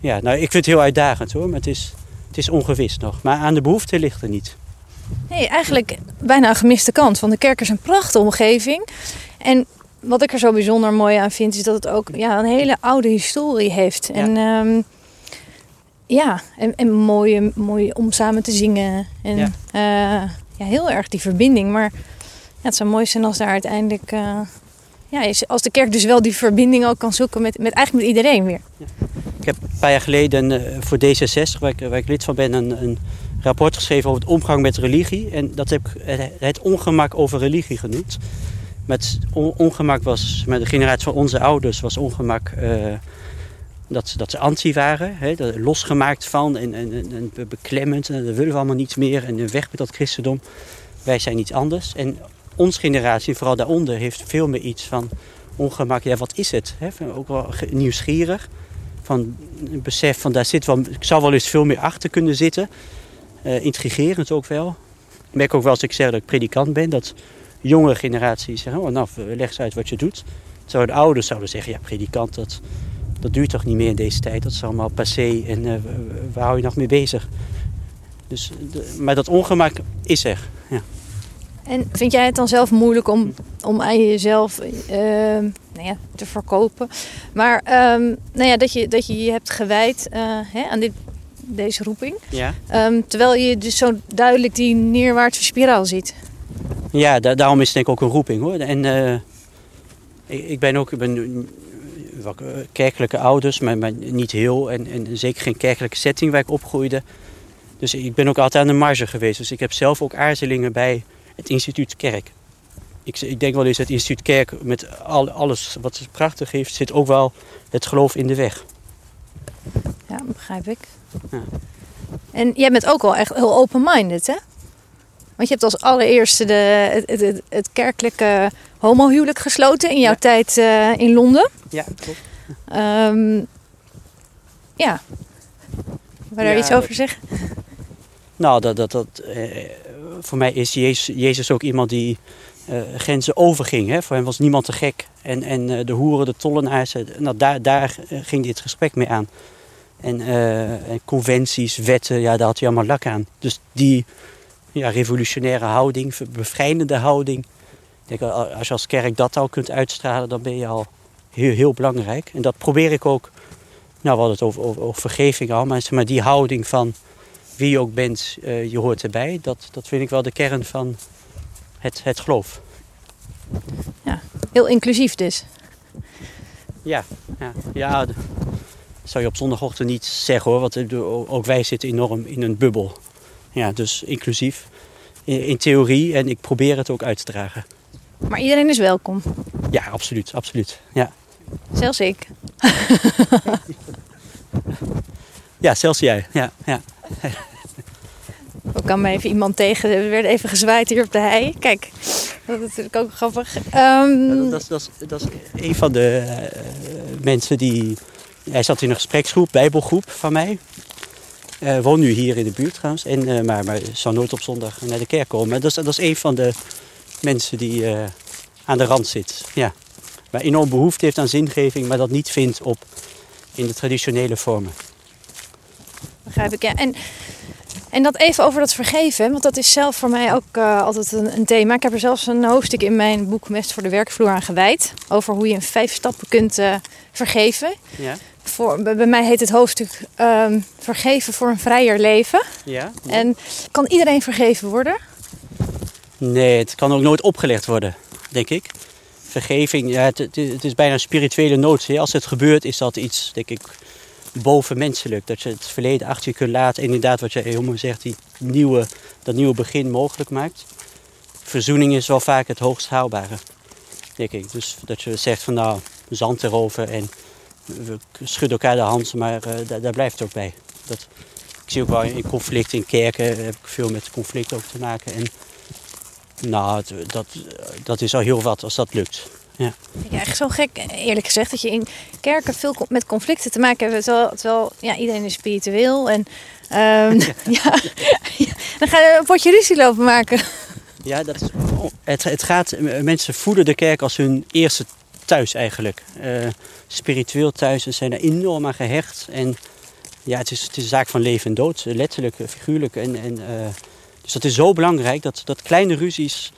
Speaker 1: Ja, nou, ik vind het heel uitdagend hoor. Maar het is, het is ongewis nog. Maar aan de behoefte ligt er niet.
Speaker 2: Nee, eigenlijk bijna een gemiste kans. Want de kerk is een prachtige omgeving. En wat ik er zo bijzonder mooi aan vind, is dat het ook ja, een hele oude historie heeft. En ja, um, ja en, en mooi, mooi om samen te zingen. En ja. Uh, ja, heel erg die verbinding. Maar ja, het zou mooi zijn als daar uiteindelijk. Uh, ja, als de kerk dus wel die verbinding ook kan zoeken met, met eigenlijk met iedereen weer. Ja.
Speaker 1: Ik heb een paar jaar geleden uh, voor D66, waar ik, lid van ben, een, een rapport geschreven over het omgang met religie. En dat heb ik het ongemak over religie genoemd. Met ongemak was, met de generatie van onze ouders was ongemak uh, dat, dat ze anti waren. Hè, losgemaakt van en, en, en beklemmend. En dat willen we allemaal niet meer. En weg met dat christendom. Wij zijn iets anders. En onze generatie, vooral daaronder, heeft veel meer iets van ongemak. Ja, wat is het? Hè? Ook wel nieuwsgierig. Van een besef van daar zit wel, ik zou wel eens veel meer achter kunnen zitten. Uh, intrigerend ook wel. Ik merk ook wel als ik zeg dat ik predikant ben, dat jongere generatie zeggen, oh, nou leg eens uit wat je doet. Terwijl de ouders zouden zeggen, ja predikant, dat, dat duurt toch niet meer in deze tijd. Dat is allemaal passé en uh, waar hou je nog mee bezig? Dus, maar dat ongemak is er, ja.
Speaker 2: En vind jij het dan zelf moeilijk om, om aan jezelf uh, nou ja, te verkopen? Maar um, nou ja, dat, je, dat je je hebt gewijd uh, hè, aan dit, deze roeping.
Speaker 1: Ja.
Speaker 2: Um, terwijl je dus zo duidelijk die neerwaartse spiraal ziet.
Speaker 1: Ja, da daarom is het denk ik ook een roeping hoor. En uh, ik, ik, ben ook ik ben, kerkelijke ouders, maar, maar niet heel. En, en, zeker geen kerkelijke setting waar ik opgroeide. Dus ik ben ook altijd aan de marge geweest. Dus ik heb zelf ook aarzelingen bij het instituut Kerk. Ik, ik denk wel eens het instituut Kerk met al, alles wat het prachtig heeft, zit ook wel het geloof in de weg.
Speaker 2: Ja, begrijp ik. Ja. En jij bent ook wel echt heel open-minded, hè? Want je hebt als allereerste de, het, het, het kerkelijke homohuwelijk gesloten in jouw ja. tijd uh, in Londen.
Speaker 1: Ja, klopt.
Speaker 2: Um, ja. Wil je daar iets over zeggen?
Speaker 1: Nou, dat, dat, dat, eh, voor mij is Jezus, ook iemand die uh, grenzen overging. Hè? Voor hem was niemand te gek. En, en uh, de hoeren, de tollenaars, nou, daar, daar ging dit gesprek mee aan. En, en conventies, wetten, ja, daar had hij allemaal lak aan. Dus die ja, revolutionaire houding, bevrijdende houding. Denk, als je als kerk dat al kunt uitstralen, dan ben je al heel, heel belangrijk. En dat probeer ik ook. Nou, we hadden het over, over, over vergeving al, maar, maar die houding van wie je ook bent, uh, je hoort erbij. Dat, dat vind ik wel de kern van het, het geloof.
Speaker 2: Ja, heel inclusief dus.
Speaker 1: Ja, ja, ja dat zou je op zondagochtend niet zeggen hoor, want ook wij zitten enorm in een bubbel. Ja, dus inclusief in, in theorie en ik probeer het ook uit te dragen.
Speaker 2: Maar iedereen is welkom?
Speaker 1: Ja, absoluut, absoluut. Ja.
Speaker 2: Zelfs ik.
Speaker 1: ja, zelfs jij. Ja, ja.
Speaker 2: Ik kwam even iemand tegen, er werd even gezwaaid hier op de hei. Kijk, dat is natuurlijk ook grappig. Um...
Speaker 1: Dat, dat, dat, dat, is een van de uh, mensen die... Hij zat in een gespreksgroep, bijbelgroep van mij. Uh, woont nu hier in de buurt trouwens. En, uh, maar, maar zal nooit op zondag naar de kerk komen. Dat is, dat is een van de mensen die uh, aan de rand zit. Ja. Maar enorm behoefte heeft aan zingeving, maar dat niet vindt op in de traditionele vormen.
Speaker 2: Begrijp ik, ja. En, en dat even over dat vergeven, want dat is zelf voor mij ook uh, altijd een, een, thema. Ik heb er zelfs een hoofdstuk in mijn boek Mest voor de werkvloer aan gewijd. Over hoe je in vijf stappen kunt uh, vergeven.
Speaker 1: Ja.
Speaker 2: voor, bij bij mij heet het hoofdstuk ehm, Vergeven voor een vrijer leven.
Speaker 1: Ja?
Speaker 2: En kan iedereen vergeven worden?
Speaker 1: Nee, het kan ook nooit opgelegd worden, denk ik. Vergeving, ja, het, het is- bijna een spirituele notie. Als het gebeurt, is dat iets, denk ik, bovenmenselijk. Dat je het verleden achter je kunt laten. En inderdaad, wat je heel mooi zegt, die nieuwe, dat nieuwe begin mogelijk maakt. Verzoening is wel vaak het hoogst haalbare, denk ik. Dus dat je zegt van nou, zand erover en we schudden elkaar de hand, maar eh, daar, blijft het ook bij. Dat, ik zie ook wel in conflicten in kerken, heb ik veel met conflicten ook te maken. En nou, dat, dat is al heel wat als dat lukt. Ja.
Speaker 2: Vind ik echt zo gek, eerlijk gezegd, dat je in kerken veel met conflicten te maken hebt. Terwijl, terwijl ja, iedereen is spiritueel. En ehm, ja. ja, dan ga je een potje ruzie lopen maken.
Speaker 1: Ja, dat is, het, het gaat, mensen voelen de kerk als hun eerste thuis eigenlijk. Eh, spiritueel thuis en zijn er enorm aan gehecht. En ja, het is, het is een zaak van leven en dood, letterlijk, eh, figuurlijk. En, en, eh, dus dat is zo belangrijk dat, dat kleine ruzies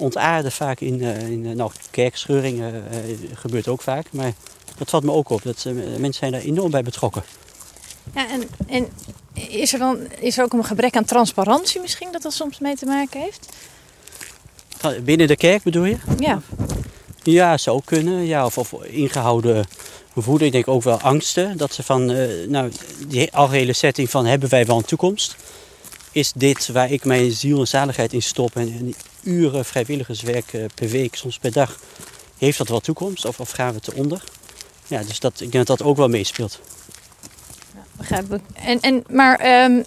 Speaker 1: ontaarden vaak in, eh, in eh, nou, kerkscheuringen eh, gebeurt ook vaak. Maar dat valt me ook op, dat mensen zijn daar enorm bij betrokken.
Speaker 2: Ja, en, en is er dan is er ook een gebrek aan transparantie misschien dat dat soms mee te maken heeft?
Speaker 1: Binnen de kerk bedoel je?
Speaker 2: Ja,
Speaker 1: Ja, zou kunnen. Ja, of, of ingehouden voeden. Ik denk ook wel angsten. Dat ze van, nou, die algehele setting van hebben wij wel een toekomst? Is dit waar ik mijn ziel en zaligheid in stop en, en uren vrijwilligerswerk per week, soms per dag, heeft dat wel toekomst of, of gaan we te onder? Ja, dus dat, ik denk dat dat ook wel meespeelt.
Speaker 2: begrijp ik. En, en, maar ehm,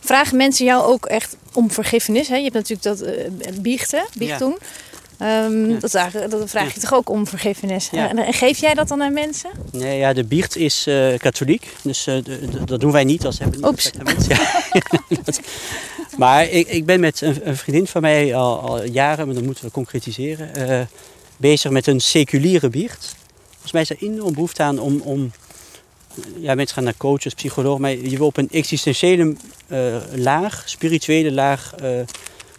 Speaker 2: vragen mensen jou ook echt om vergiffenis? Hè? Je hebt natuurlijk dat biechten, biecht
Speaker 1: Ja.
Speaker 2: doen. Ehm,
Speaker 1: Ja.
Speaker 2: dat, vragen, dat vraag je
Speaker 1: Ja.
Speaker 2: toch ook om vergiffenis?
Speaker 1: Ja.
Speaker 2: En, en geef jij dat dan aan mensen?
Speaker 1: Nee, ja, de biecht is eh, katholiek, dus eh, dat doen wij niet als hebben niet het maar ik, ik ben met een, vriendin van mij al, jaren, maar dat moeten we concretiseren, eh, bezig met een seculiere biecht. Volgens mij is er enorm behoefte aan om, om ja, mensen gaan naar coaches, psychologen, maar je wil op een existentiële eh, laag, spirituele laag, eh,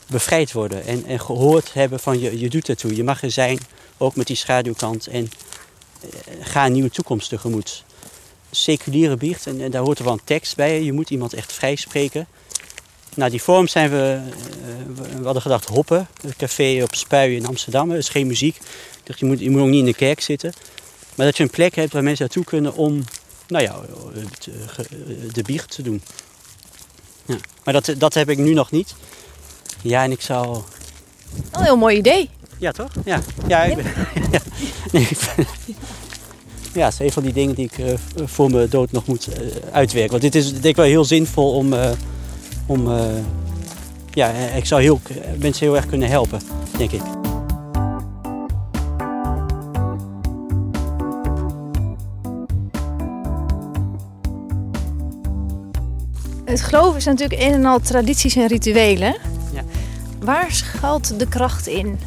Speaker 1: bevrijd worden en, en gehoord hebben van je, je doet ertoe. Je mag er zijn, ook met die schaduwkant. En ga een nieuwe toekomst tegemoet. Seculiere biecht, en, en daar hoort er wel een tekst bij. Je moet iemand echt vrijspreken. Nou, die vorm zijn we, eh, we- hadden gedacht hoppen. Een café op Spui in Amsterdam, er is geen muziek. Ik dacht, je moet, je moet ook niet in de kerk zitten. Maar dat je een plek hebt waar mensen naartoe kunnen om, nou ja, eh, ge- de biecht te doen. Ja. Maar dat, dat heb ik nu nog niet. Ja, en ik zou...
Speaker 2: Wel Een heel mooi idee.
Speaker 1: Ja, toch? Ja. Ja, ik ben, ja. Nee, ik ben- ja, het is een van die dingen die ik eh, voor mijn dood nog moet eh, uitwerken. Want dit is denk ik wel heel zinvol om... om eh, ja, ik zou heel, mensen heel erg kunnen helpen, denk ik.
Speaker 2: Het geloof is natuurlijk een en al tradities en rituelen.
Speaker 1: Ja.
Speaker 2: Waar schuilt de kracht in?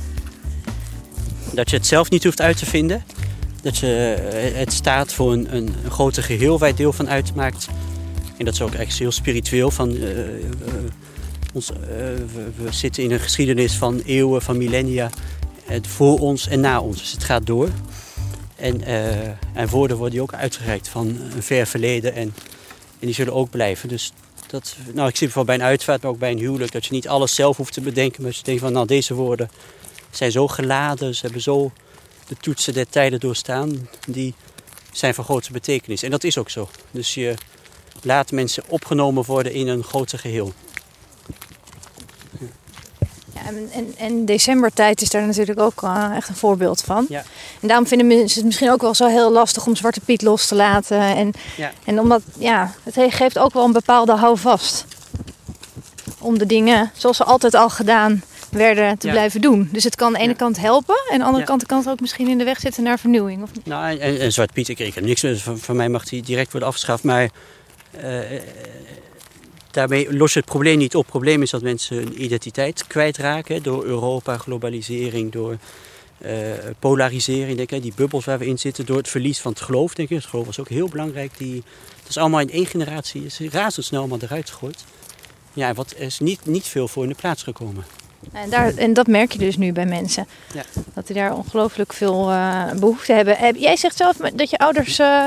Speaker 1: Dat je het zelf niet hoeft uit te vinden. Dat je, eh, het staat voor een, een, een groter geheel waar je deel van uitmaakt. En dat is ook echt heel spiritueel. Van, eh, eh, ons, eh, we, zitten in een geschiedenis van eeuwen, van millennia. Het voor ons en na ons. Dus het gaat door. En, en woorden worden ook uitgereikt van een ver verleden. En, en die zullen ook blijven. Dus dat, nou, ik zie bijvoorbeeld bij een uitvaart, maar ook bij een huwelijk, dat je niet alles zelf hoeft te bedenken. Maar je denkt van, nou, deze woorden zijn zo geladen, ze hebben zo de toetsen der tijden doorstaan, die zijn van grote betekenis. En dat is ook zo. Dus je laat mensen opgenomen worden in een groter geheel.
Speaker 2: Ja, en, en, decembertijd is daar natuurlijk ook eh, echt een voorbeeld van.
Speaker 1: Ja.
Speaker 2: En daarom vinden mensen het misschien ook wel zo heel lastig om Zwarte Piet los te laten. En,
Speaker 1: Ja.
Speaker 2: en omdat, ja, het he- geeft ook wel een bepaalde houvast. Om de dingen zoals ze altijd al gedaan werden te
Speaker 1: Ja.
Speaker 2: blijven doen. Dus het kan aan de ene
Speaker 1: Ja.
Speaker 2: kant helpen. En aan de andere
Speaker 1: Ja.
Speaker 2: kant kan het ook misschien in de weg zitten naar vernieuwing. Of niet?
Speaker 1: Nou, en, en, en Zwart Piet, ik, ik heb niks meer. Van, van mij mag die direct worden afgeschaft. Maar daarmee los je het probleem niet op. Het probleem is dat mensen hun identiteit kwijtraken door Europa, globalisering, door eh, polarisering, denk ik, die bubbels waar we in zitten, door het verlies van het geloof, denk ik. Het geloof was ook heel belangrijk. Die, dat is allemaal in één generatie, is razendsnel maar eruit gegooid. Ja, wat is niet, niet veel voor in de plaats gekomen.
Speaker 2: En, daar, en dat merk je dus nu bij mensen.
Speaker 1: Ja.
Speaker 2: Dat die daar ongelooflijk veel eh, behoefte hebben. Heb- Jij zegt zelf dat je ouders eh,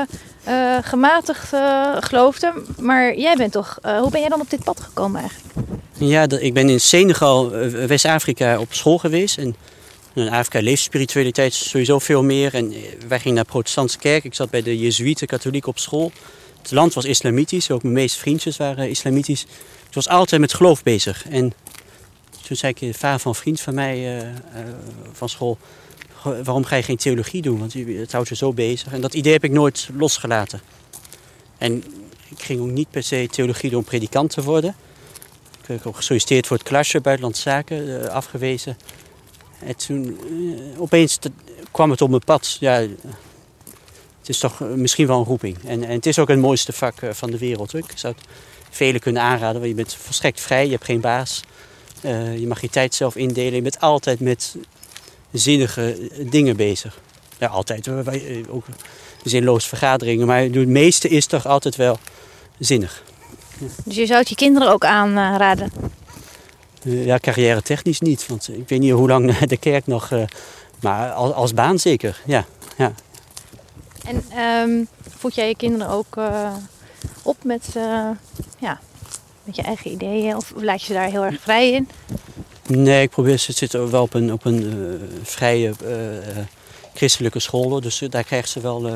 Speaker 2: gematigd uh, geloofde. Maar jij bent toch, uh, hoe ben jij dan op dit pad gekomen eigenlijk?
Speaker 1: Ja, dat, ik ben in Senegal, West-Afrika, op school geweest. En in Afrika leeft spiritualiteit sowieso veel meer. En wij gingen naar protestantse kerk. Ik zat bij de Jezuïeten, katholiek op school. Het land was islamitisch, ook mijn meeste vriendjes waren islamitisch. Ik was altijd met geloof bezig. En toen zei ik, de vader van een vriend van mij van school waarom ga je geen theologie doen? Want het houdt je zo bezig. En dat idee heb ik nooit losgelaten. En ik ging ook niet per se theologie doen om predikant te worden. Ik heb ook gesolliciteerd voor het klasje Buitenlandse Zaken, eh, afgewezen. En toen opeens kwam het op mijn pad. Ja, het is toch misschien wel een roeping. En, en het is ook het mooiste vak eh, van de wereld. Ik zou het velen kunnen aanraden, want je bent volstrekt vrij, je hebt geen baas. Je mag je tijd zelf indelen. Je bent altijd met zinnige dingen bezig. Ja, altijd. Wij, ook zinloos vergaderingen. Maar het meeste is toch altijd wel zinnig.
Speaker 2: Dus je zou het je kinderen ook aanraden?
Speaker 1: Uh, ja, carrière technisch niet. Want ik weet niet hoe lang de kerk nog... Uh, maar als, als, baan zeker, ja. ja.
Speaker 2: En um, voed jij je kinderen ook op met, ja, met je eigen ideeën? Of laat je ze daar heel erg vrij in?
Speaker 1: Nee, ik probeer, ze zitten wel op een, op een uh, vrije uh, christelijke school. Dus daar krijgen ze wel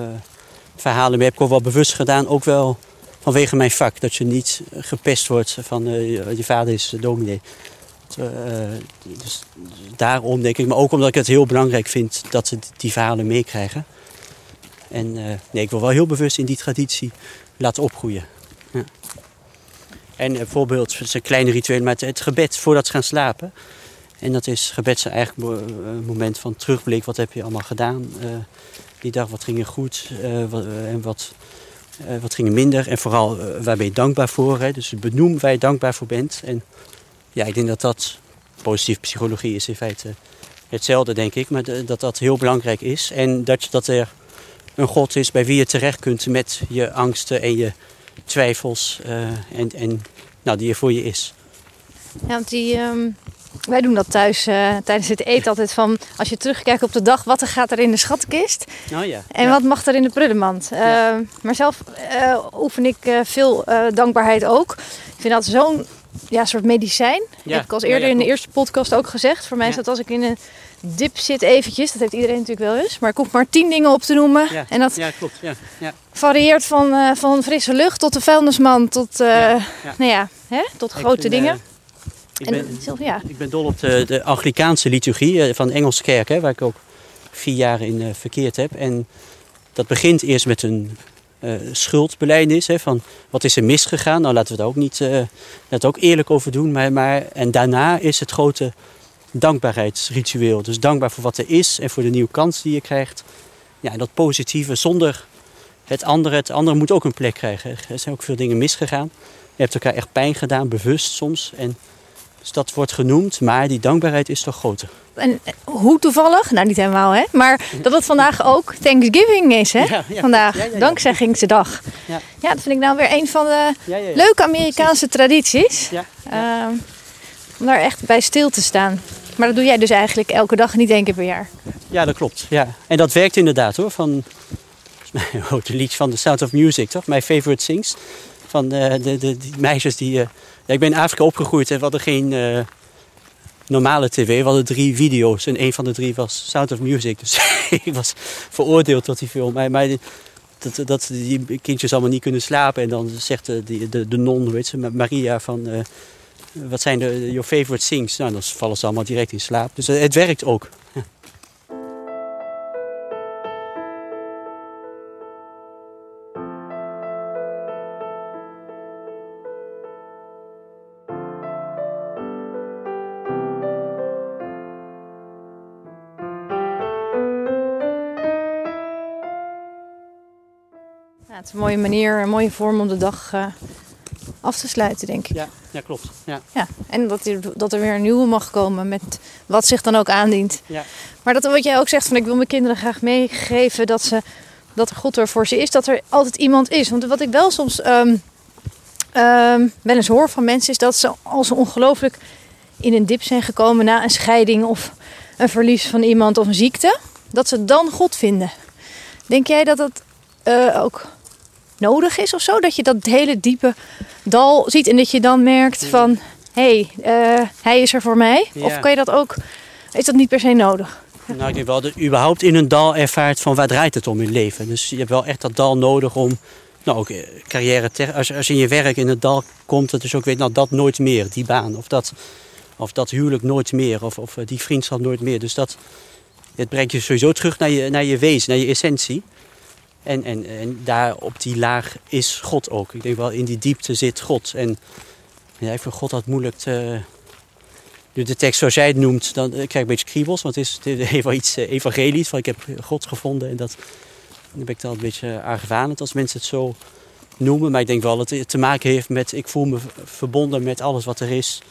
Speaker 1: verhalen mee. Heb ik ook wel bewust gedaan, ook wel vanwege mijn vak. Dat je niet gepest wordt van je vader is dominee. dus daarom denk ik, maar ook omdat ik het heel belangrijk vind dat ze die verhalen meekrijgen. En nee, ik wil wel heel bewust in die traditie laten opgroeien. Ja. En bijvoorbeeld, het is een kleine ritueel, maar het, gebed voordat ze gaan slapen. En dat is gebed zijn een moment van terugblik. Wat heb je allemaal gedaan uh, die dag? Wat ging er goed uh, wat, en wat, wat ging er minder? En vooral, waar ben je dankbaar voor? Hè? Dus benoem waar je dankbaar voor bent. En ja, ik denk dat dat, positieve psychologie is in feite hetzelfde, denk ik. Maar dat dat heel belangrijk is. En dat, dat er een God is bij wie je terecht kunt met je angsten en je twijfels uh, en, en nou, die er voor je is.
Speaker 2: Ja, want die, um, wij doen dat thuis uh, tijdens het eten altijd van... als je terugkijkt op de dag, wat er gaat er in de schatkist?
Speaker 1: Oh ja,
Speaker 2: en
Speaker 1: ja.
Speaker 2: wat mag er in de prullenmand? Uh, ja. Maar zelf oefen ik veel dankbaarheid ook. Ik vind dat zo'n ja, soort medicijn. Ja. Heb ik als eerder in de eerste podcast ook gezegd. Voor mij is dat als ik in een dip zit eventjes. Dat heeft iedereen natuurlijk wel eens. Maar ik hoef maar tien dingen op te noemen. En dat
Speaker 1: ja klopt. Ja, ja.
Speaker 2: varieert van, uh, van frisse lucht tot de vuilnisman tot, uh, ja, Nou ja, hè, tot grote
Speaker 1: vind,
Speaker 2: dingen.
Speaker 1: Uh, ik, ben, en, ja. ik ben dol op de, de Anglikaanse liturgie van de Engelse kerk. Hè, waar ik ook vier jaar in verkeerd heb. En dat begint eerst met een uh, schuldbeleidnis. Hè, van wat is er misgegaan? Nou, laten we het ook niet uh, het ook eerlijk over doen. Maar, maar, en daarna is het grote dankbaarheidsritueel. Dus dankbaar voor wat er is en voor de nieuwe kans die je krijgt. Ja, en dat positieve zonder het andere. Het andere moet ook een plek krijgen. Er zijn ook veel dingen misgegaan. Je hebt elkaar echt pijn gedaan, bewust soms. En dus dat wordt genoemd, maar die dankbaarheid is toch groter.
Speaker 2: En hoe toevallig, nou niet helemaal hè, maar dat het vandaag ook Thanksgiving is hè,
Speaker 1: ja, ja,
Speaker 2: vandaag,
Speaker 1: ja,
Speaker 2: dankzeggingsdag.
Speaker 1: Ja.
Speaker 2: ja, dat vind ik nou weer een van de leuke Amerikaanse tradities.
Speaker 1: Ja,
Speaker 2: uh, om daar echt bij stil te staan. Maar dat doe jij dus eigenlijk elke dag, niet één keer per jaar.
Speaker 1: Ja, dat klopt. Ja. En dat werkt inderdaad hoor. Van het liedje van The Sound of Music, toch? My Favorite Things. Van uh, de, de, die meisjes die... Uh, ja, ik ben in Afrika opgegroeid en we hadden geen uh, normale tv. We hadden drie video's en een van de drie was Sound of Music. Dus ik was veroordeeld tot die film. Maar, maar dat, dat die kindjes allemaal niet kunnen slapen. En dan zegt de, de, de, de non, weet ze, Maria van... wat zijn de your favorite things? Nou, dan vallen ze allemaal direct in slaap. Dus het werkt ook.
Speaker 2: Het is een mooie manier, een mooie vorm om de dag uh, af te sluiten, denk ik.
Speaker 1: Ja, ja klopt. Ja.
Speaker 2: Ja, en dat er, dat er weer een nieuwe mag komen met wat zich dan ook aandient.
Speaker 1: Ja.
Speaker 2: Maar dat wat jij ook zegt, van ik wil mijn kinderen graag meegeven dat, ze, dat er God er voor ze is, dat er altijd iemand is. Want wat ik wel soms um, um, wel eens hoor van mensen is dat ze als ze ongelooflijk in een dip zijn gekomen na een scheiding of een verlies van iemand of een ziekte, dat ze dan God vinden. Denk jij dat dat uh, ook nodig is of zo? Dat je dat hele diepe dal ziet en dat je dan merkt van... hé, hey, uh, hij is er voor mij.
Speaker 1: Ja.
Speaker 2: Of kan je dat ook... Is dat niet per se nodig?
Speaker 1: Nou, ik denk wel dat je überhaupt in een dal ervaart van waar draait het om in leven. Dus je hebt wel echt dat dal nodig om, nou ook eh, carrière, als, als je in je werk in het dal komt, dat dus ook weet, nou dat nooit meer, die baan. Of dat, of dat huwelijk nooit meer, of, of eh, die vriendschap nooit meer. Dus dat, het brengt je sowieso terug naar je, naar je wezen, naar je essentie. En, en, en daar op die laag is God ook. Ik denk wel, in die diepte zit God. En ja, ik vind God dat moeilijk te... De tekst zoals jij het noemt, dan krijg ik een beetje kriebels. Want het is, wel iets eh, evangelisch. Van ik heb God gevonden. En dat, dan ben ik dan een beetje argwanend als mensen het zo noemen. Maar ik denk wel dat het te maken heeft met... Ik voel me verbonden met alles wat er is.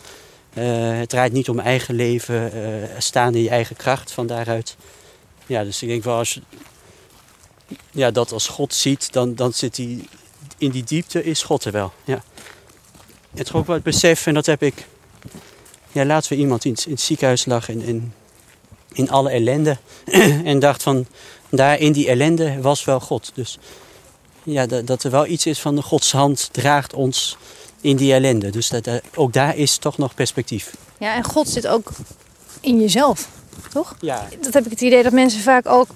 Speaker 1: Uh, het draait niet om eigen leven. Uh, staan in je eigen kracht van daaruit. Ja, dus ik denk wel als ja, dat als God ziet, dan, dan zit hij in die diepte, is God er wel. Ja. Het is ook wel het besef, en dat heb ik ja, laatst weer iemand in, in het ziekenhuis lag in, in, in alle ellende. en dacht van, daar in die ellende was wel God. Dus ja, dat, dat er wel iets is van de Gods hand draagt ons in die ellende. Dus dat, ook daar is toch nog perspectief.
Speaker 2: Ja, en God zit ook in jezelf, toch?
Speaker 1: Ja.
Speaker 2: Dat heb ik het idee dat mensen vaak ook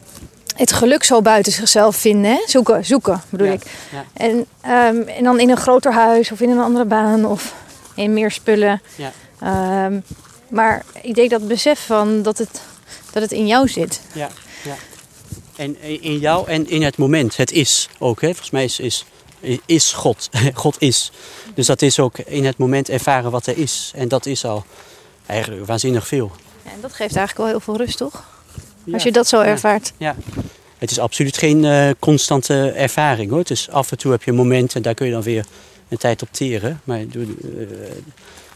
Speaker 2: het geluk zo buiten zichzelf vinden. Hè? Zoeken, zoeken bedoel
Speaker 1: Ja,
Speaker 2: ik.
Speaker 1: ja.
Speaker 2: En, ehm, en dan in een groter huis of in een andere baan of in meer spullen.
Speaker 1: Ja.
Speaker 2: Ehm, maar ik denk dat besef van dat het, dat het in jou zit.
Speaker 1: Ja, ja. En in jou en in het moment. Het is ook. Hè? Volgens mij is, is, is God. God is. Dus dat is ook in het moment ervaren wat er is. En dat is al eigenlijk waanzinnig veel.
Speaker 2: Ja, en dat geeft eigenlijk wel heel veel rust, toch?
Speaker 1: Ja.
Speaker 2: Als je dat zo ervaart.
Speaker 1: Ja. Het is absoluut geen eh, constante ervaring hoor. Het is af en toe heb je momenten en daar kun je dan weer een tijd op teren. Maar eh, het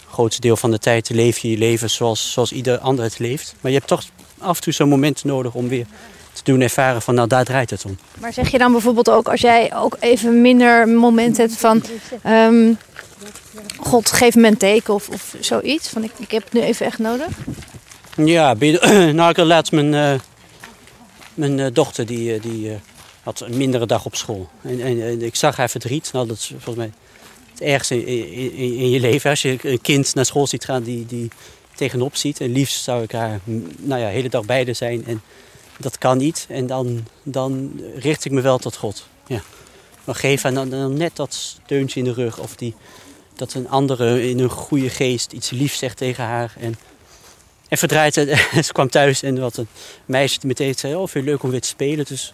Speaker 1: grootste deel van de tijd leef je je leven zoals, zoals ieder ander het leeft. Maar je hebt toch af en toe zo'n moment nodig om weer te doen ervaren van nou daar draait het om.
Speaker 2: Maar zeg je dan bijvoorbeeld ook, als jij ook even minder moment hebt van... ehm, God, geef me een teken of, of zoiets. Van ik, ik heb het nu even echt nodig.
Speaker 1: Ja, nou laatst mijn, eh, mijn eh, dochter die, eh, die had een mindere dag op school. En, en, ik zag haar verdriet. Nou, dat is volgens mij het ergste in, in, je leven. Als je een kind naar school ziet gaan die, die tegenop ziet. En liefst zou ik haar nou ja, de hele dag bij haar zijn. En dat kan niet. En dan, dan richt ik me wel tot God. Ja. Maar geef haar dan, dan net dat steuntje in de rug. Of die, dat een andere in een goede geest iets liefs zegt tegen haar. En, en verdraait het. Ze kwam thuis en wat een meisje meteen zei: Oh, vind je leuk om weer te spelen? Dus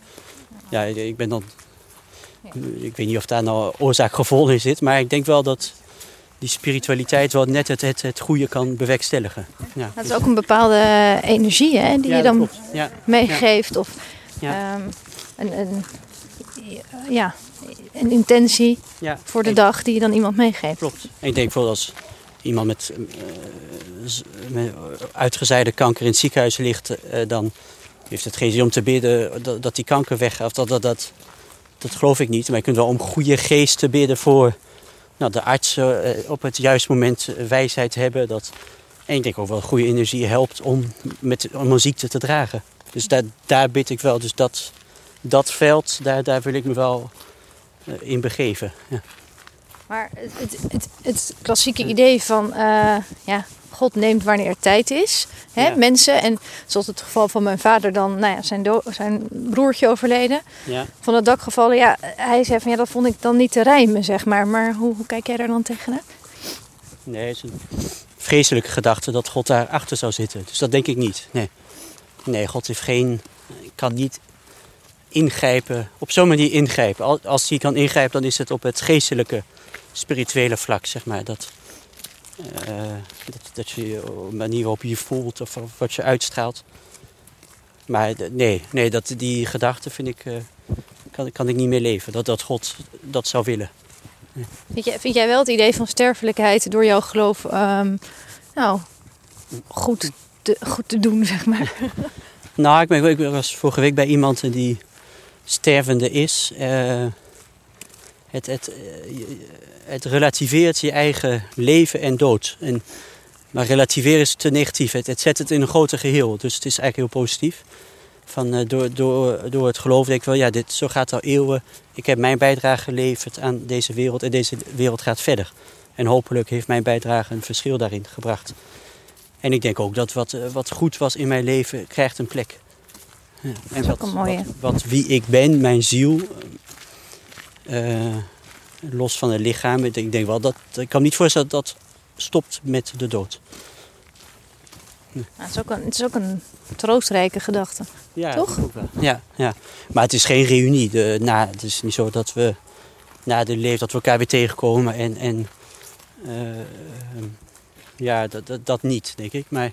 Speaker 1: ja, ik ben dan. Ik weet niet of daar nou oorzaak-gevolg in zit. Maar ik denk wel dat die spiritualiteit wel net het, het, het goede kan bewerkstelligen. Ja,
Speaker 2: Dat is ook een bepaalde energie hè, die
Speaker 1: Ja,
Speaker 2: je dan.
Speaker 1: Ja,
Speaker 2: meegeeft. Of ehm, een, een, ja, een intentie voor de dag die je dan iemand meegeeft.
Speaker 1: Klopt. En ik denk bijvoorbeeld als iemand met, eh, met uitgezaaide kanker in het ziekenhuis ligt, eh, dan heeft het geen zin om te bidden dat, die kanker weggaat. Dat, dat, dat, dat geloof ik niet. Maar je kunt wel om goede geest te bidden voor nou, de arts eh, op het juiste moment wijsheid hebben. Dat, en ik denk ook wel goede energie helpt om, met, om een ziekte te dragen. Dus daar, daar bid ik wel. Dus dat, dat veld, daar, daar wil ik me wel in begeven. Ja.
Speaker 2: Maar het, het, het, het klassieke idee van eh, ja, God neemt wanneer tijd is. Hè?
Speaker 1: Ja.
Speaker 2: Mensen, en zoals het geval van mijn vader dan, nou ja, zijn, zijn broertje overleden.
Speaker 1: Ja.
Speaker 2: Van het dak gevallen. Ja, hij zei van ja, dat vond ik dan niet te rijmen, zeg maar. Maar hoe, hoe kijk jij daar dan tegenaan?
Speaker 1: Nee, het is een vreselijke gedachte dat God daar achter zou zitten. Dus dat denk ik niet. Nee, nee God heeft geen, kan niet ingrijpen, op zo'n manier ingrijpen. Al- Als hij kan ingrijpen, dan is het op het geestelijke, spirituele vlak, zeg maar. Dat, eh, dat, dat je op een manier waarop je je voelt of, of wat je uitstraalt. Maar nee, nee dat, die gedachte vind ik, eh, kan, kan ik niet meer leven. Dat, dat God dat zou willen.
Speaker 2: Vind jij, vind jij wel het idee van sterfelijkheid door jouw geloof ehm, nou, goed te, goed te doen, zeg maar?
Speaker 1: Nou, ik, ben, ik was vorige week bij iemand die stervende is. Eh, het, het, eh, het relativeert je eigen leven en dood. En, maar relativeren is te negatief. Het, het zet het in een groter geheel. Dus het is eigenlijk heel positief. Van, eh, door, door, door het geloof denk ik wel, ja, dit, zo gaat het al eeuwen. Ik heb mijn bijdrage geleverd aan deze wereld en deze wereld gaat verder. En hopelijk heeft mijn bijdrage een verschil daarin gebracht. En ik denk ook dat wat, eh, wat goed was in mijn leven, krijgt een plek. Ja. En
Speaker 2: is ook een mooie.
Speaker 1: Wat, wat wie ik ben, mijn ziel, eh, los van het lichaam. Ik denk wel dat, ik kan me niet voorstellen dat dat stopt met de dood.
Speaker 2: Nou, het, is ook een, het is ook een troostrijke gedachte.
Speaker 1: Ja,
Speaker 2: Toch?
Speaker 1: dat ook wel. Ja, ja. Maar het is geen reunie. De, na, het is niet zo dat we na de leven dat we elkaar weer tegenkomen en, en eh, ja, dat, dat, dat niet, denk ik. Maar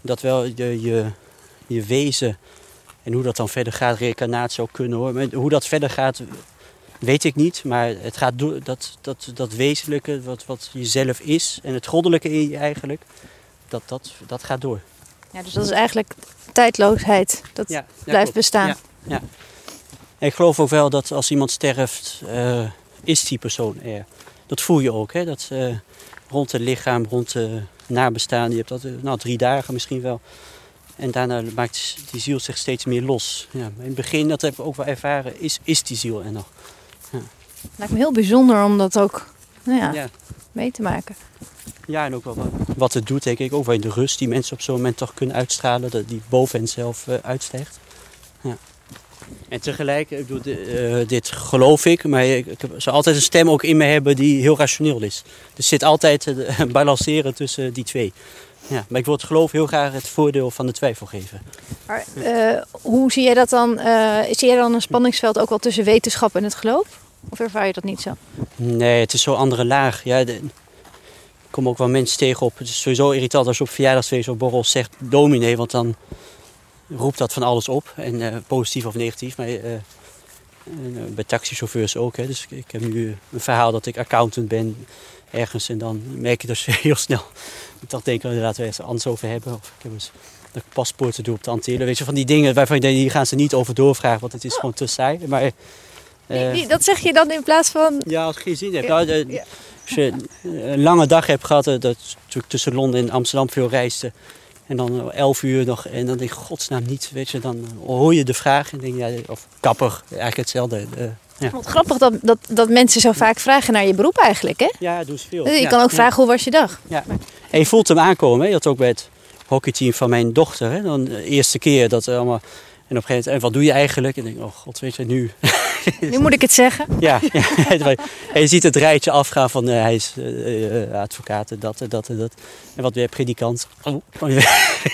Speaker 1: dat wel je, je, je wezen en hoe dat dan verder gaat, reïncarnatie zou kunnen hoor. Maar hoe dat verder gaat, weet ik niet. Maar het gaat door dat, dat, dat wezenlijke, wat, wat jezelf is en het goddelijke in je eigenlijk, dat, dat, dat gaat door.
Speaker 2: Ja, dus dat is eigenlijk tijdloosheid. Dat
Speaker 1: Ja,
Speaker 2: blijft
Speaker 1: klopt.
Speaker 2: bestaan.
Speaker 1: Ja, ja. En ik geloof ook wel dat als iemand sterft, eh, is die persoon er. Dat voel je ook, hè? Dat, eh, rond het lichaam, rond de nabestaan. Je hebt dat eh, nou, drie dagen misschien wel. En daarna maakt die ziel zich steeds meer los. Ja, in het begin, dat heb ik ook wel ervaren, is, is die ziel er nog.
Speaker 2: Lijkt me heel bijzonder om dat ook nou ja,
Speaker 1: Ja.
Speaker 2: mee te maken.
Speaker 1: Ja, en ook wel wat, wat het doet, denk ik. Ook wel in de rust die mensen op zo'n moment toch kunnen uitstralen. Dat die boven hen zelf eh, uitstijgt. Ja. En tegelijk, ik bedoel, eh, dit geloof ik. Maar ik, ik zou altijd een stem ook in me hebben die heel rationeel is. Dus er zit altijd eh, balanceren tussen die twee. Ja, maar ik wil het geloof heel graag het voordeel van de twijfel geven.
Speaker 2: Maar hoe zie jij dat dan? zie jij dan een spanningsveld ook wel tussen wetenschap en het geloof? Of ervaar je dat niet zo?
Speaker 1: Nee, het is zo'n andere laag. Ja, de- ik kom ook wel mensen tegen op. Het is sowieso irritant als je op verjaardagsfeest of borrel zegt dominee, want dan roept dat van alles op. En eh, positief of negatief. Maar eh, eh, bij taxichauffeurs ook. Hè. Dus ik, ik heb nu een verhaal dat ik accountant ben ergens. En dan merk je dat ze heel snel. Ik dacht, denk, oh, laten we het er anders over hebben. Of ik heb eens dat ik paspoorten doe op de Antillen. Weet je, van die dingen waarvan je denkt, hier gaan ze niet over doorvragen, want het is gewoon te saai. Maar,
Speaker 2: Die- die- dat zeg je dan in plaats van.
Speaker 1: ja, als je geen zin hebt.
Speaker 2: Ja,
Speaker 1: Nou,
Speaker 2: ja.
Speaker 1: Als je een lange dag hebt gehad, eh, dat natuurlijk tussen Londen en Amsterdam veel reisde. En dan elf uur nog, en dan denk ik, godsnaam niet, weet je. Dan hoor je de vraag en denk ja, of kapper, eigenlijk hetzelfde. eh, ja.
Speaker 2: Wat grappig dat, dat, dat mensen zo vaak vragen naar je beroep eigenlijk. Hè?
Speaker 1: ja, doe ze veel.
Speaker 2: je
Speaker 1: Ja,
Speaker 2: kan ook vragen hoe was je dag?
Speaker 1: Ja. En je voelt hem aankomen. Hè? Dat ook bij het hockeyteam van mijn dochter. Hè? Dan de eerste keer dat er allemaal... En op een gegeven moment, en wat doe je eigenlijk? En ik denk, oh god, weet je, nu...
Speaker 2: Nu moet ik het zeggen.
Speaker 1: Ja, ja. en je ziet het rijtje afgaan van eh, hij is eh, advocaat, en dat en dat en dat. En wat je predikant? Oh,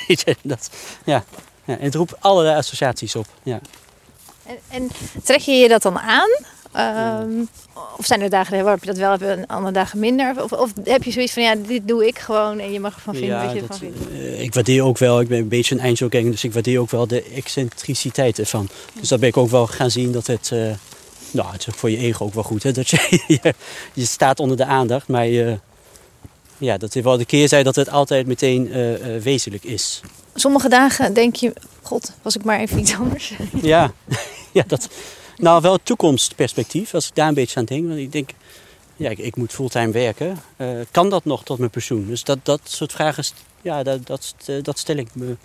Speaker 1: weet je, dat. Ja. ja. En het roept allerlei associaties op. Ja.
Speaker 2: En, en trek je je dat dan aan? Ehm, of zijn er dagen waarop je dat wel hebt en andere dagen minder? Of, of heb je zoiets van, ja, dit doe ik gewoon en je mag ervan vinden
Speaker 1: Ja,
Speaker 2: wat je
Speaker 1: dat,
Speaker 2: ervan vindt?
Speaker 1: eh, ik waardeer ook wel, ik ben een beetje een eindselganger, dus ik waardeer ook wel de excentriciteit ervan. Dus dat ben ik ook wel gaan zien dat het, eh, nou het is voor je ego ook wel goed, hè, dat je, je, je staat onder de aandacht, maar je, ja, dat is wel de keerzijde dat het altijd meteen eh, wezenlijk is.
Speaker 2: Sommige dagen denk je, god, was ik maar even iets anders.
Speaker 1: Ja, ja dat, nou wel toekomstperspectief, als ik daar een beetje aan denk. Want ik denk, ja, ik, ik moet fulltime werken. Eh, kan dat nog tot mijn pensioen? Dus dat, dat soort vragen, ja, dat, dat, st- dat stel me,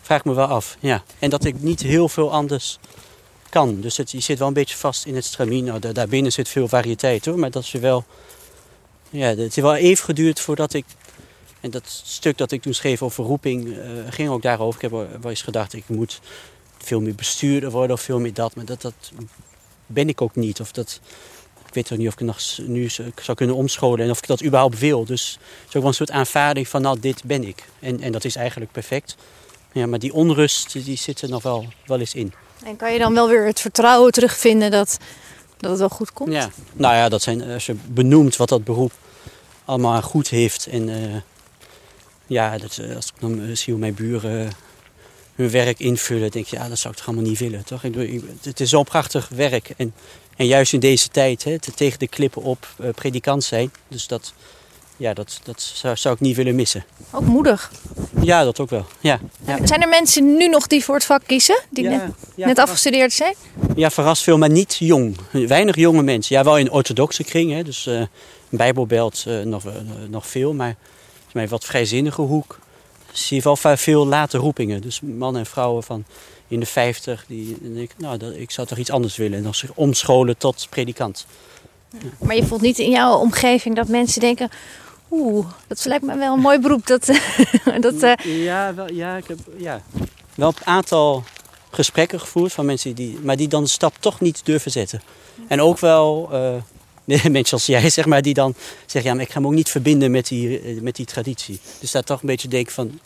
Speaker 1: vraag ik me wel af. Ja. En dat ik niet heel veel anders kan. Dus het, je zit wel een beetje vast in het stramien. Nou, da- daarbinnen zit veel variëteit hoor, maar dat is wel... Ja, het heeft wel even geduurd voordat ik... En dat stuk dat ik toen schreef over roeping eh, ging ook daarover. Ik heb wel eens gedacht, ik moet veel meer bestuurder worden of veel meer dat. Maar dat, dat ben ik ook niet. Of dat, ik weet ook niet of ik nog nu zou kunnen omscholen en of ik dat überhaupt wil. Dus het is ook wel een soort aanvaarding van, nou, dit ben ik. En, en dat is eigenlijk perfect. Ja, maar die onrust, die zit er nog wel, wel eens in.
Speaker 2: En kan je dan wel weer het vertrouwen terugvinden dat, dat het wel goed komt?
Speaker 1: Ja, nou ja, dat zijn, als je benoemt wat dat beroep allemaal goed heeft. En eh, ja, dat, eh, als ik dan eh, zie hoe mijn buren hun werk invullen, denk je, ja, dat zou ik toch allemaal niet willen, toch? Ik, het is zo'n prachtig werk. En, en juist in deze tijd, hè, te- tegen de klippen op, eh, predikant zijn. Dus dat, ja, dat, dat zou, zou ik niet willen missen.
Speaker 2: Ook moedig.
Speaker 1: Ja, dat ook wel. Ja, ja.
Speaker 2: Zijn er mensen nu nog die voor het vak kiezen? Die
Speaker 1: ja,
Speaker 2: net,
Speaker 1: ja,
Speaker 2: net afgestudeerd zijn?
Speaker 1: Ja, verrast veel, maar niet jong. Weinig jonge mensen. Ja, wel in orthodoxe kring, hè, dus eh bijbelbelt eh, nog, nog veel. Maar mij wat vrijzinnige hoek zie je wel veel late roepingen. Dus mannen en vrouwen van in de 50. Die, en ik, nou, dat, ik zou toch iets anders willen. En dan zich omscholen tot predikant.
Speaker 2: Maar je voelt niet in jouw omgeving dat mensen denken... Oeh, dat lijkt me wel een mooi beroep. Dat, dat, eh,
Speaker 1: Ja, wel, ja, ik heb ja, wel een aantal gesprekken gevoerd van mensen die, maar die dan de stap toch niet durven zetten. En ook wel eh, mensen als jij, zeg maar, die dan zeggen: ja, maar ik ga me ook niet verbinden met die, eh, met die traditie. Dus daar toch een beetje denk van: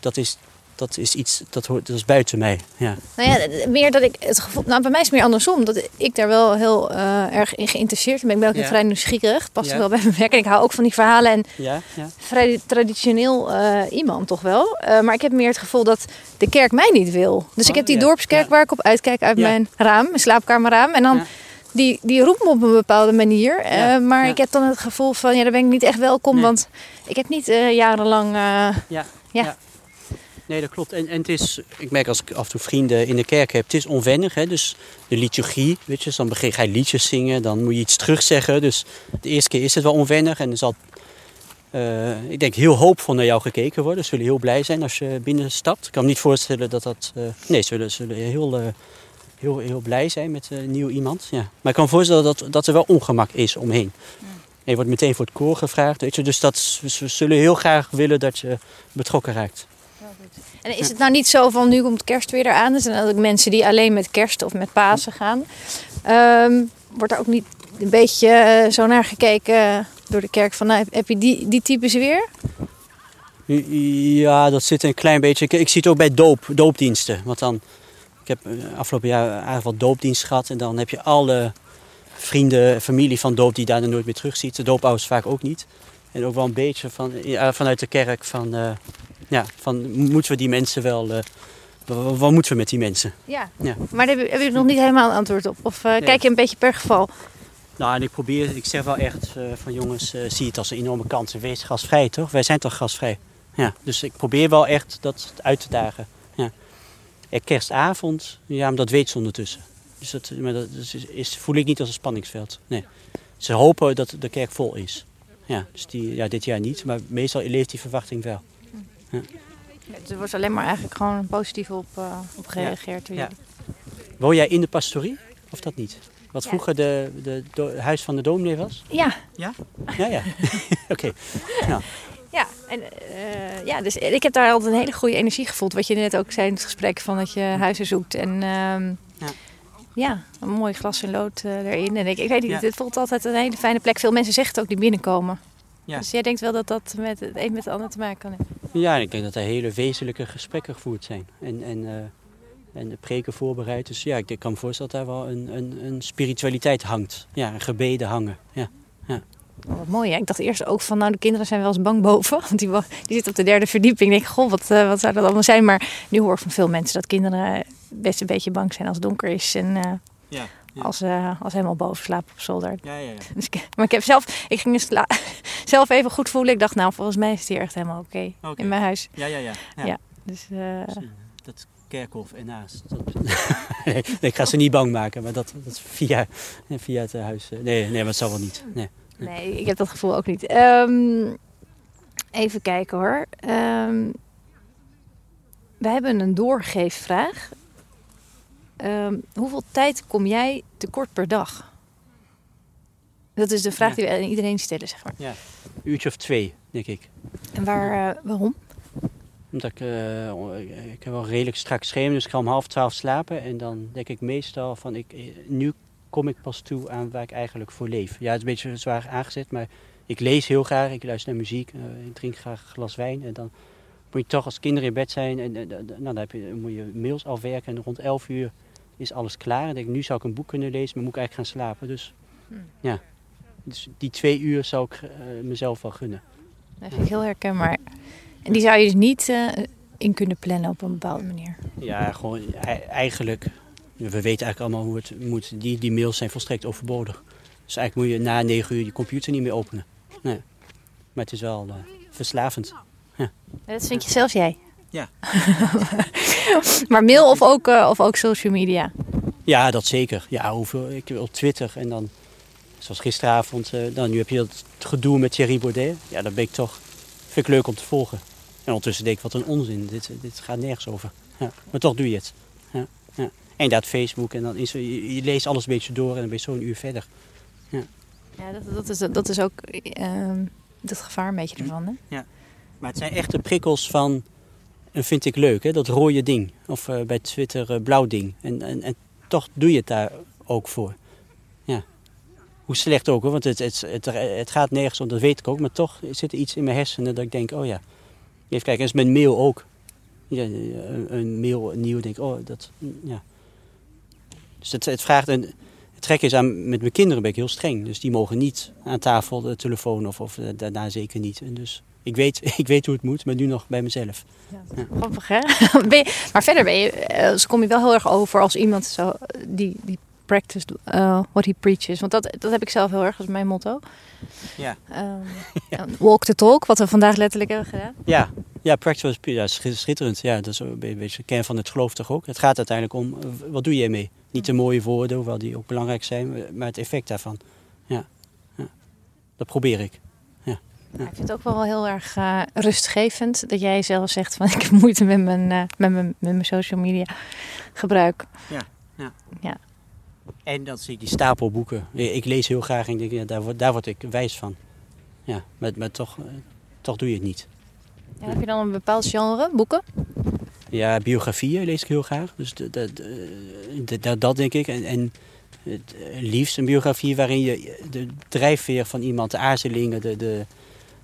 Speaker 1: dat is, dat is iets dat, hoort, dat is buiten mij. Ja.
Speaker 2: Nou ja, meer dat ik het gevoel. Nou, bij mij is het meer andersom. Dat ik daar wel heel eh, erg in geïnteresseerd ben. Ik ben ook
Speaker 1: Ja.
Speaker 2: vrij nieuwsgierig. Het past
Speaker 1: Ja.
Speaker 2: wel bij mijn werk. En ik hou ook van die verhalen. En
Speaker 1: Ja, ja.
Speaker 2: vrij traditioneel eh, iemand toch wel. Maar ik heb meer het gevoel dat de kerk mij niet wil. Dus ik
Speaker 1: Oh,
Speaker 2: heb die dorpskerk waar ik op uitkijk uit mijn raam, mijn slaapkamerraam. En dan. Die, die roept me op een bepaalde manier. Eh, maar
Speaker 1: ja.
Speaker 2: ik heb dan het gevoel van, ja, daar ben ik niet echt welkom.
Speaker 1: Nee.
Speaker 2: Want ik heb niet eh, jarenlang... eh,
Speaker 1: Ja,
Speaker 2: Ja.
Speaker 1: Nee, dat klopt. En, en het is, ik merk als ik af en toe vrienden in de kerk heb, het is onwennig. Hè? Dus de liturgie, weet je, dus dan begin ga je liedjes zingen, dan moet je iets terugzeggen. Dus de eerste keer is het wel onwennig en er zal, ik denk, heel hoopvol naar jou gekeken worden. Ze zullen heel blij zijn als je binnenstapt. Ik kan me niet voorstellen dat dat, nee, ze zullen, zullen heel, heel, heel blij zijn met een nieuw iemand. Ja. Maar ik kan me voorstellen dat, dat er wel ongemak is omheen. En je wordt meteen voor het koor gevraagd, weet je. Dus dat, ze zullen heel graag willen dat je betrokken raakt.
Speaker 2: En is het nou niet zo van nu komt kerst weer eraan? Er zijn ook mensen die alleen met kerst of met Pasen gaan. Ehm, wordt er ook niet een beetje eh, zo naar gekeken door de kerk van nou, heb je die, die types weer?
Speaker 1: Ja, dat zit een klein beetje. Ik, ik zie het ook bij doop, doopdiensten. Want dan, heb eh, afgelopen jaar eigenlijk wat doopdienst gehad. En dan heb je alle vrienden, familie van doop die daar dan nooit meer terug ziet. De doopouders vaak ook niet. En ook wel een beetje van, ja, vanuit de kerk van, eh, ja, van moeten we die mensen wel, eh, wat, moeten we met die mensen?
Speaker 2: Ja.
Speaker 1: Ja.
Speaker 2: Maar daar heb je, nog niet helemaal een antwoord op? Of eh,
Speaker 1: Nee.
Speaker 2: kijk je een beetje per geval?
Speaker 1: Nou, en ik probeer, ik zeg wel echt eh, van jongens, eh, zie het als een enorme kans. En wees gastvrij, toch? Wij zijn toch gastvrij? Ja, dus ik probeer wel echt dat uit te dagen. Ja. En kerstavond, ja, dat weet ze ondertussen. Dus dat, maar dat is, is, voel ik niet als een spanningsveld. Nee. Ze hopen dat de kerk vol is. Ja, dus die, ja, dit jaar niet, maar meestal leeft die verwachting wel.
Speaker 2: Er wordt alleen maar eigenlijk gewoon positief op, eh, op gereageerd.
Speaker 1: Ja. Woon jij in de pastorie? Of dat niet? Wat
Speaker 2: Ja.
Speaker 1: vroeger de, de, huis van de dominee was?
Speaker 2: ja.
Speaker 1: Ja? Ja, ja. Oké.
Speaker 2: Ja, en, eh, ja, dus ik heb daar altijd een hele goede energie gevoeld. Wat je net ook zei in het gesprek, van dat je huizen zoekt. En ehm,
Speaker 1: Ja.
Speaker 2: ja. een mooi glas en lood eh, erin. En ik, ik weet niet,
Speaker 1: Ja.
Speaker 2: het voelt altijd een hele fijne plek. Veel mensen zeggen het ook die binnenkomen.
Speaker 1: Ja.
Speaker 2: Dus jij denkt wel dat dat met het een met het ander te maken kan hebben.
Speaker 1: Ja, ik denk dat er hele wezenlijke gesprekken gevoerd zijn. En, en, eh, en de preken voorbereid. Dus ja, ik kan me voorstellen dat daar wel een, een, een spiritualiteit hangt. Ja, gebeden hangen. Ja.
Speaker 2: Oh, wat mooi, hè? Ik dacht eerst ook van, nou, de kinderen zijn wel eens bang boven. Want die, die zitten op de derde verdieping. Ik denk, goh, wat, eh, wat zou dat allemaal zijn? Maar nu hoor ik van veel mensen dat kinderen best een beetje bang zijn als het donker is. En eh,
Speaker 1: Ja, ja.
Speaker 2: als, eh, als ze helemaal boven slapen op zolder.
Speaker 1: ja, ja, ja.
Speaker 2: Dus ik, maar ik heb zelf, ik ging dus zelf even goed voelen. Ik dacht, nou, volgens mij is het hier echt helemaal oké in mijn huis.
Speaker 1: ja, ja, ja.
Speaker 2: Ja. Dus
Speaker 1: Dat kerkhof ernaast. Dat, nee, ik ga ze niet bang maken, maar dat, dat via, via het huis. Nee, nee, maar het zal wel niet. Nee.
Speaker 2: Nee, ik heb dat gevoel ook niet. Ehm, even kijken hoor. Ehm, we hebben een doorgeefvraag. Ehm, hoeveel tijd kom jij tekort per dag? Dat is de vraag
Speaker 1: Ja.
Speaker 2: die we aan iedereen stellen, zeg maar.
Speaker 1: Een uurtje of twee, denk ik.
Speaker 2: En waar, eh, waarom?
Speaker 1: Omdat ik, eh, ik heb wel redelijk strak schema, dus ik ga om half twaalf slapen. En dan denk ik meestal van, ik, eh, nu kom ik pas toe aan waar ik eigenlijk voor leef. Ja, het is een beetje zwaar aangezet, maar ik lees heel graag, ik luister naar muziek, eh, ik drink graag een glas wijn. En dan moet je toch als kinderen in bed zijn, en, nou, dan, heb je, moet je mails afwerken. En rond elf uur is alles klaar. En denk ik, nu zou ik een boek kunnen lezen, maar moet ik eigenlijk gaan slapen. Dus
Speaker 2: Hmm.
Speaker 1: ja, dus die twee uur zou ik eh, mezelf wel gunnen.
Speaker 2: Dat vind ik heel herkenbaar. En die zou je dus niet eh, in kunnen plannen op een bepaalde manier.
Speaker 1: Ja, gewoon e- eigenlijk. We weten eigenlijk allemaal hoe het moet. Die, die mails zijn volstrekt overbodig. Dus eigenlijk moet je na negen uur je computer niet meer openen. Nee. Maar het is wel eh, verslavend.
Speaker 2: Ja, Dat vind je zelfs jij.
Speaker 1: Ja.
Speaker 2: maar mail of ook, eh, of ook social media?
Speaker 1: Ja, dat zeker. Ja, hoeveel, ik op Twitter en dan, zoals gisteravond, eh, dan, nu heb je dat gedoe met Thierry Baudet. Ja, dat ben ik toch, vind ik leuk om te volgen. En ondertussen denk ik, wat een onzin. Dit, dit gaat nergens over. Ja. Maar toch doe je het. Ja. Ja. En dat Facebook en dan is je, je leest alles een beetje door en dan ben je zo'n uur verder.
Speaker 2: Ja, dat, dat, is, dat is ook ehm het gevaar een beetje ervan. Hè?
Speaker 1: Maar het zijn echt de prikkels van, en vind ik leuk, hè, dat rode ding. Of eh, bij Twitter eh, blauw ding. En, en, en toch doe je het daar ook voor. Ja. Hoe slecht ook hoor, want het, het, het, het gaat nergens om, dat weet ik ook. Maar toch zit er iets in mijn hersenen dat ik denk, oh ja. Even kijken, en is met mail ook. Ja, een, een mail nieuw, denk ik, oh dat, ja. Dus het, het vraagt een... Het trek is aan, met mijn kinderen ben ik heel streng. Dus die mogen niet aan tafel de telefoon of, of eh, daarna zeker niet. En dus ik weet, ik weet hoe het moet, maar nu nog bij mezelf. Ja.
Speaker 2: Grappig hè? Ben je- maar verder ben je, eh, dus kom je wel heel erg over als iemand zo, eh, die, die practice uh, what he preaches. Want dat, dat heb ik zelf heel erg als mijn motto.
Speaker 1: Ja.
Speaker 2: Ehm, Walk the talk, wat we vandaag letterlijk hebben gedaan.
Speaker 1: Ja, ja practice was ja, schi- schitterend. Ja, dat is een be- beetje de kern van het geloof toch ook. Het gaat uiteindelijk om, eh, wat doe je ermee? Niet de mooie woorden, hoewel die ook belangrijk zijn, maar het effect daarvan. Ja, ja. dat probeer ik.
Speaker 2: Ja, ik vind het ook wel heel erg eh, rustgevend dat jij zelf zegt van ik heb moeite met mijn, eh, met mijn, met mijn social media gebruik.
Speaker 1: En dan zie ik die stapel boeken. Ik lees heel graag en ik denk, ja, daar, word, daar word ik wijs van. Ja, maar, maar toch, eh, toch doe je het niet.
Speaker 2: Ja, heb je dan een bepaald genre, boeken?
Speaker 1: Ja, biografieën lees ik heel graag. Dus de- dat- dat denk ik. En, en het eh, liefst een biografie waarin je de drijfveer van iemand, de aarzelingen, de, de,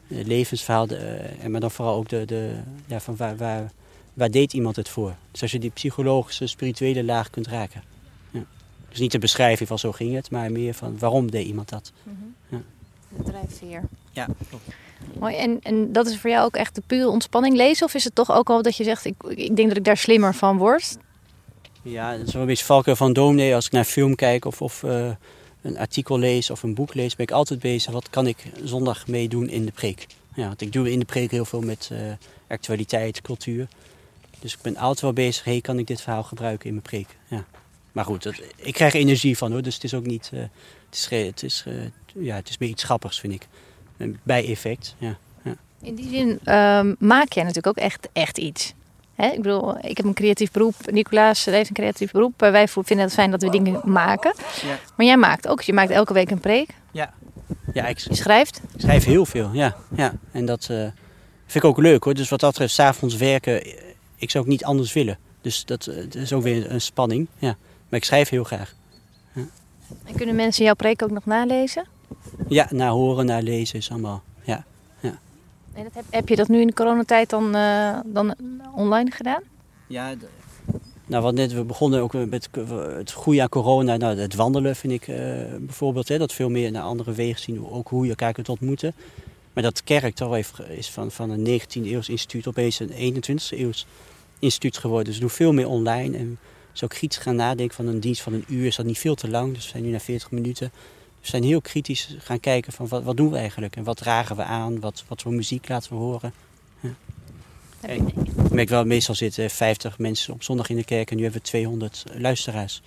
Speaker 1: de levensverhaal, de, eh, en maar dan vooral ook de, de ja, van waar, waar, waar deed iemand het voor. Dus als je die psychologische, spirituele laag kunt raken. Ja. Dus niet de beschrijving van zo ging het, maar meer van waarom deed iemand dat.
Speaker 2: De drijfveer.
Speaker 1: Ja, klopt.
Speaker 2: Mooi. En, en dat is voor jou ook echt de pure ontspanning lezen? Of is het toch ook al dat je zegt, ik, ik denk dat ik daar slimmer van word?
Speaker 1: Ja, dat is wel een beetje valken van dominee. Als ik naar film kijk of, of eh, een artikel lees of een boek lees, ben ik altijd bezig. Wat kan ik zondag meedoen in de preek? Ja, want ik doe in de preek heel veel met eh, actualiteit, cultuur. Dus ik ben altijd wel bezig, hey, kan ik dit verhaal gebruiken in mijn preek? Ja. Maar goed, dat, ik krijg energie van hoor, dus het is ook niet... eh, het, is, het, is, ja, het is meer iets grappigs, vind ik. Een bijeffect, ja.
Speaker 2: In die zin ehm, maak jij natuurlijk ook echt, echt iets. Hè? Ik bedoel, ik heb een creatief beroep. Nicolaas heeft een creatief beroep. Eh, Wij vinden het fijn dat we dingen maken.
Speaker 1: Ja.
Speaker 2: Maar jij maakt ook. Je maakt elke week een preek.
Speaker 1: Ja, ik,
Speaker 2: Je schrijft.
Speaker 1: Ik schrijf heel veel, ja. ja. En dat eh, vind ik ook leuk hoor. Dus wat dat betreft, s'avonds werken, eh, ik zou ook niet anders willen. Dus dat, dat is ook weer een spanning, ja. Maar ik schrijf heel graag.
Speaker 2: En kunnen mensen jouw preek ook nog nalezen?
Speaker 1: Ja, naar horen, naar lezen is allemaal, ja.
Speaker 2: En dat heb, heb je dat nu in de coronatijd dan, eh, dan online gedaan?
Speaker 1: Ja, nou wat net, we begonnen ook met het goede aan corona. Nou, het wandelen vind ik eh, bijvoorbeeld, hè, dat veel meer naar andere wegen zien. Ook hoe je elkaar kunt ontmoeten. Maar dat kerk toch heeft, is van, van een 19e eeuws instituut opeens een 21e eeuws instituut geworden. Dus we doen veel meer online. En zo ook kritisch gaan nadenken van een dienst van een uur is dat niet veel te lang. Dus we zijn nu naar 40 minuten. We zijn heel kritisch gaan kijken van wat, wat doen we eigenlijk? En wat dragen we aan? Wat, wat voor muziek laten we horen? En- Ik merk wel, meestal zitten 50 mensen op zondag in de kerk en nu hebben we 200 luisteraars.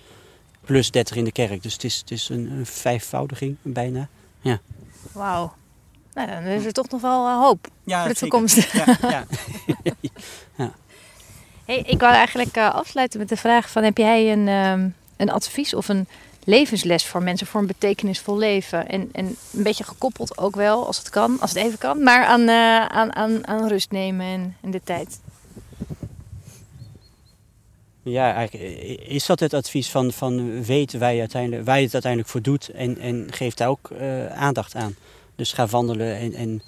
Speaker 1: Plus 30 in de kerk. Dus het is, het is een, een vijfvoudiging bijna.
Speaker 2: Wauw. Nou, dan is er toch nog wel eh, hoop
Speaker 1: Ja,
Speaker 2: voor de toekomst.
Speaker 1: Ja, ja.
Speaker 2: Hey, ik wou eigenlijk eh, afsluiten met de vraag van... heb jij een, ehm, een advies of een levensles voor mensen... voor een betekenisvol leven? En, en een beetje gekoppeld ook wel, als het kan, als het even kan... maar aan, eh, aan, aan, aan rust nemen en, de tijd.
Speaker 1: ja, eigenlijk is dat het advies van, van weet waar je, uiteindelijk, waar je het uiteindelijk voor doet en, en geef daar ook eh, aandacht aan. Dus ga wandelen en, en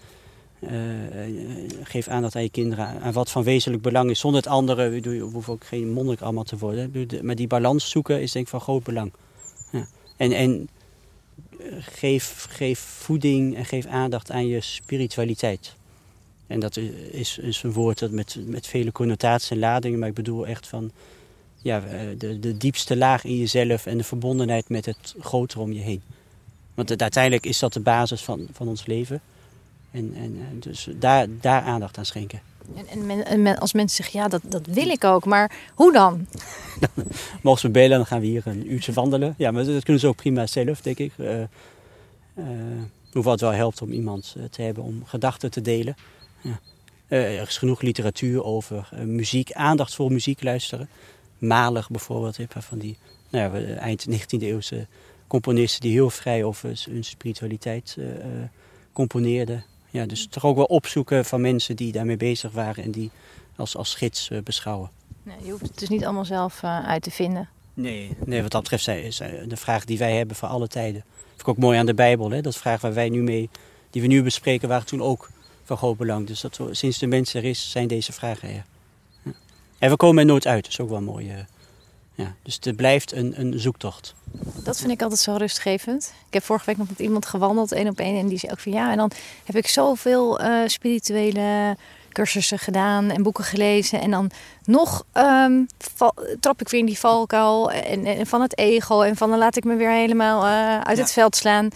Speaker 1: eh, geef aandacht aan je kinderen, aan- wat van wezenlijk belang is. Zonder het andere, je hoeft ook geen monnik allemaal te worden. Maar die balans zoeken is denk ik van groot belang. En, en eh, geef, geef voeding en geef aandacht aan je spiritualiteit. En dat is, is een woord dat met, met vele connotaties en ladingen, maar ik bedoel echt van ja, eh, de, de diepste laag in jezelf en de verbondenheid met het grotere om je heen. Want uiteindelijk is dat de basis van, van ons leven. En, en eh, dus daar, daar aandacht aan schenken.
Speaker 2: En, als mensen zeggen, ja, dat, dat wil ik ook. Maar hoe dan?
Speaker 1: Mogen ze bellen, dan gaan we hier een uurtje wandelen. Ja, maar dat kunnen ze ook prima zelf, denk ik. Eh, eh, hoewel het wel helpt om iemand eh, te hebben om gedachten te delen. Er is genoeg literatuur over muziek, aandacht voor muziek luisteren. Malig bijvoorbeeld. Van die nou ja, eind 19e eeuwse componisten die heel vrij over hun spiritualiteit componeerden. Ja, dus toch ook wel opzoeken van mensen die daarmee bezig waren en die als, als gids beschouwen.
Speaker 2: Nee, je hoeft het dus niet allemaal zelf uit te vinden.
Speaker 1: Nee, nee, wat dat betreft is de vraag die wij hebben voor alle tijden. Vind ik ook mooi aan de Bijbel. Hè? Dat vraag waar wij nu mee, die we nu bespreken, waren toen ook van groot belang. Dus dat, sinds de mens er is, zijn deze vragen er. Ja. En we komen er nooit uit. Dat is ook wel mooi. Uh, ja. Dus het blijft een, een zoektocht.
Speaker 2: Dat vind ik altijd zo rustgevend. Ik heb vorige week nog met iemand gewandeld, één op één. En die zei ook van ja, en dan heb ik zoveel uh, spirituele cursussen gedaan en boeken gelezen. En dan nog um, trap ik weer in die valkuil en, en, van het ego. En van dan laat ik me weer helemaal uh, uit het veld slaan.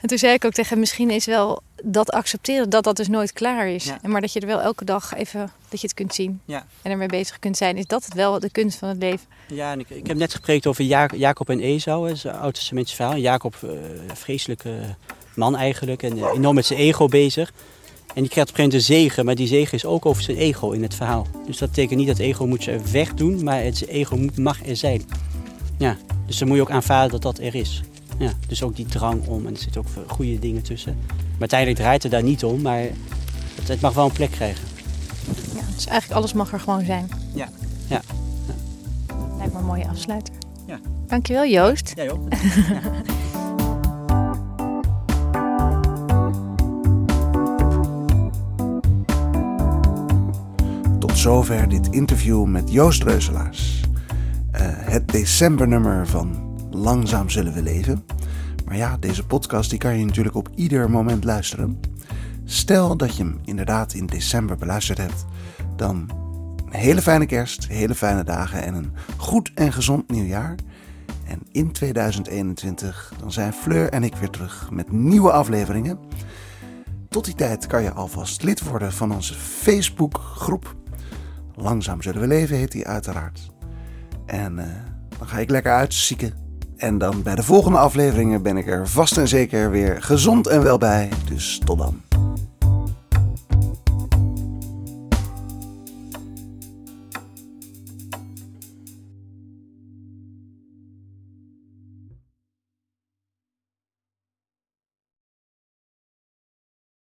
Speaker 2: En toen zei ik ook tegen hem, misschien is wel dat accepteren dat dat dus nooit klaar is. Ja. En maar dat je er wel elke dag even, dat je het kunt zien. Ja. En ermee bezig kunt zijn. Is dat het wel de kunst van het leven?
Speaker 1: Ja, en ik, ik heb net gesproken over Jacob en Esau. Dat is een oud-testamentische verhaal. Jacob, uh, vreselijke man eigenlijk. En uh, enorm met zijn ego bezig. En die krijgt op een gegeven moment een zegen, maar die zegen is ook over zijn ego in het verhaal. Dus dat betekent niet dat ego moet je wegdoen, maar het ego mag er zijn. Ja, dus dan moet je ook aanvaarden dat dat er is. Ja, dus ook die drang om, en er zitten ook goede dingen tussen. Maar uiteindelijk draait het daar niet om, maar het, het mag wel een plek krijgen.
Speaker 2: Ja, dus eigenlijk alles mag er gewoon zijn.
Speaker 1: Ja, ja. ja.
Speaker 2: Lijkt me een mooie afsluiter. Ja. Dankjewel Joost.
Speaker 1: Jij ook.
Speaker 3: Tot zover dit interview met Joost Reuselaars. Uh, het decembernummer van Langzaam zullen we leven. Maar ja, deze podcast die kan je natuurlijk op ieder moment luisteren. Stel dat je hem inderdaad in december beluisterd hebt, dan een hele fijne kerst, hele fijne dagen en een goed en gezond nieuwjaar. En in 2021 dan zijn Fleur en ik weer terug met nieuwe afleveringen. Tot die tijd kan je alvast lid worden van onze Facebookgroep. Langzaam zullen we leven heet die uiteraard. En uh, dan ga ik lekker uitzieken en dan bij de volgende afleveringen ben ik er vast en zeker weer gezond en wel bij. Dus tot dan.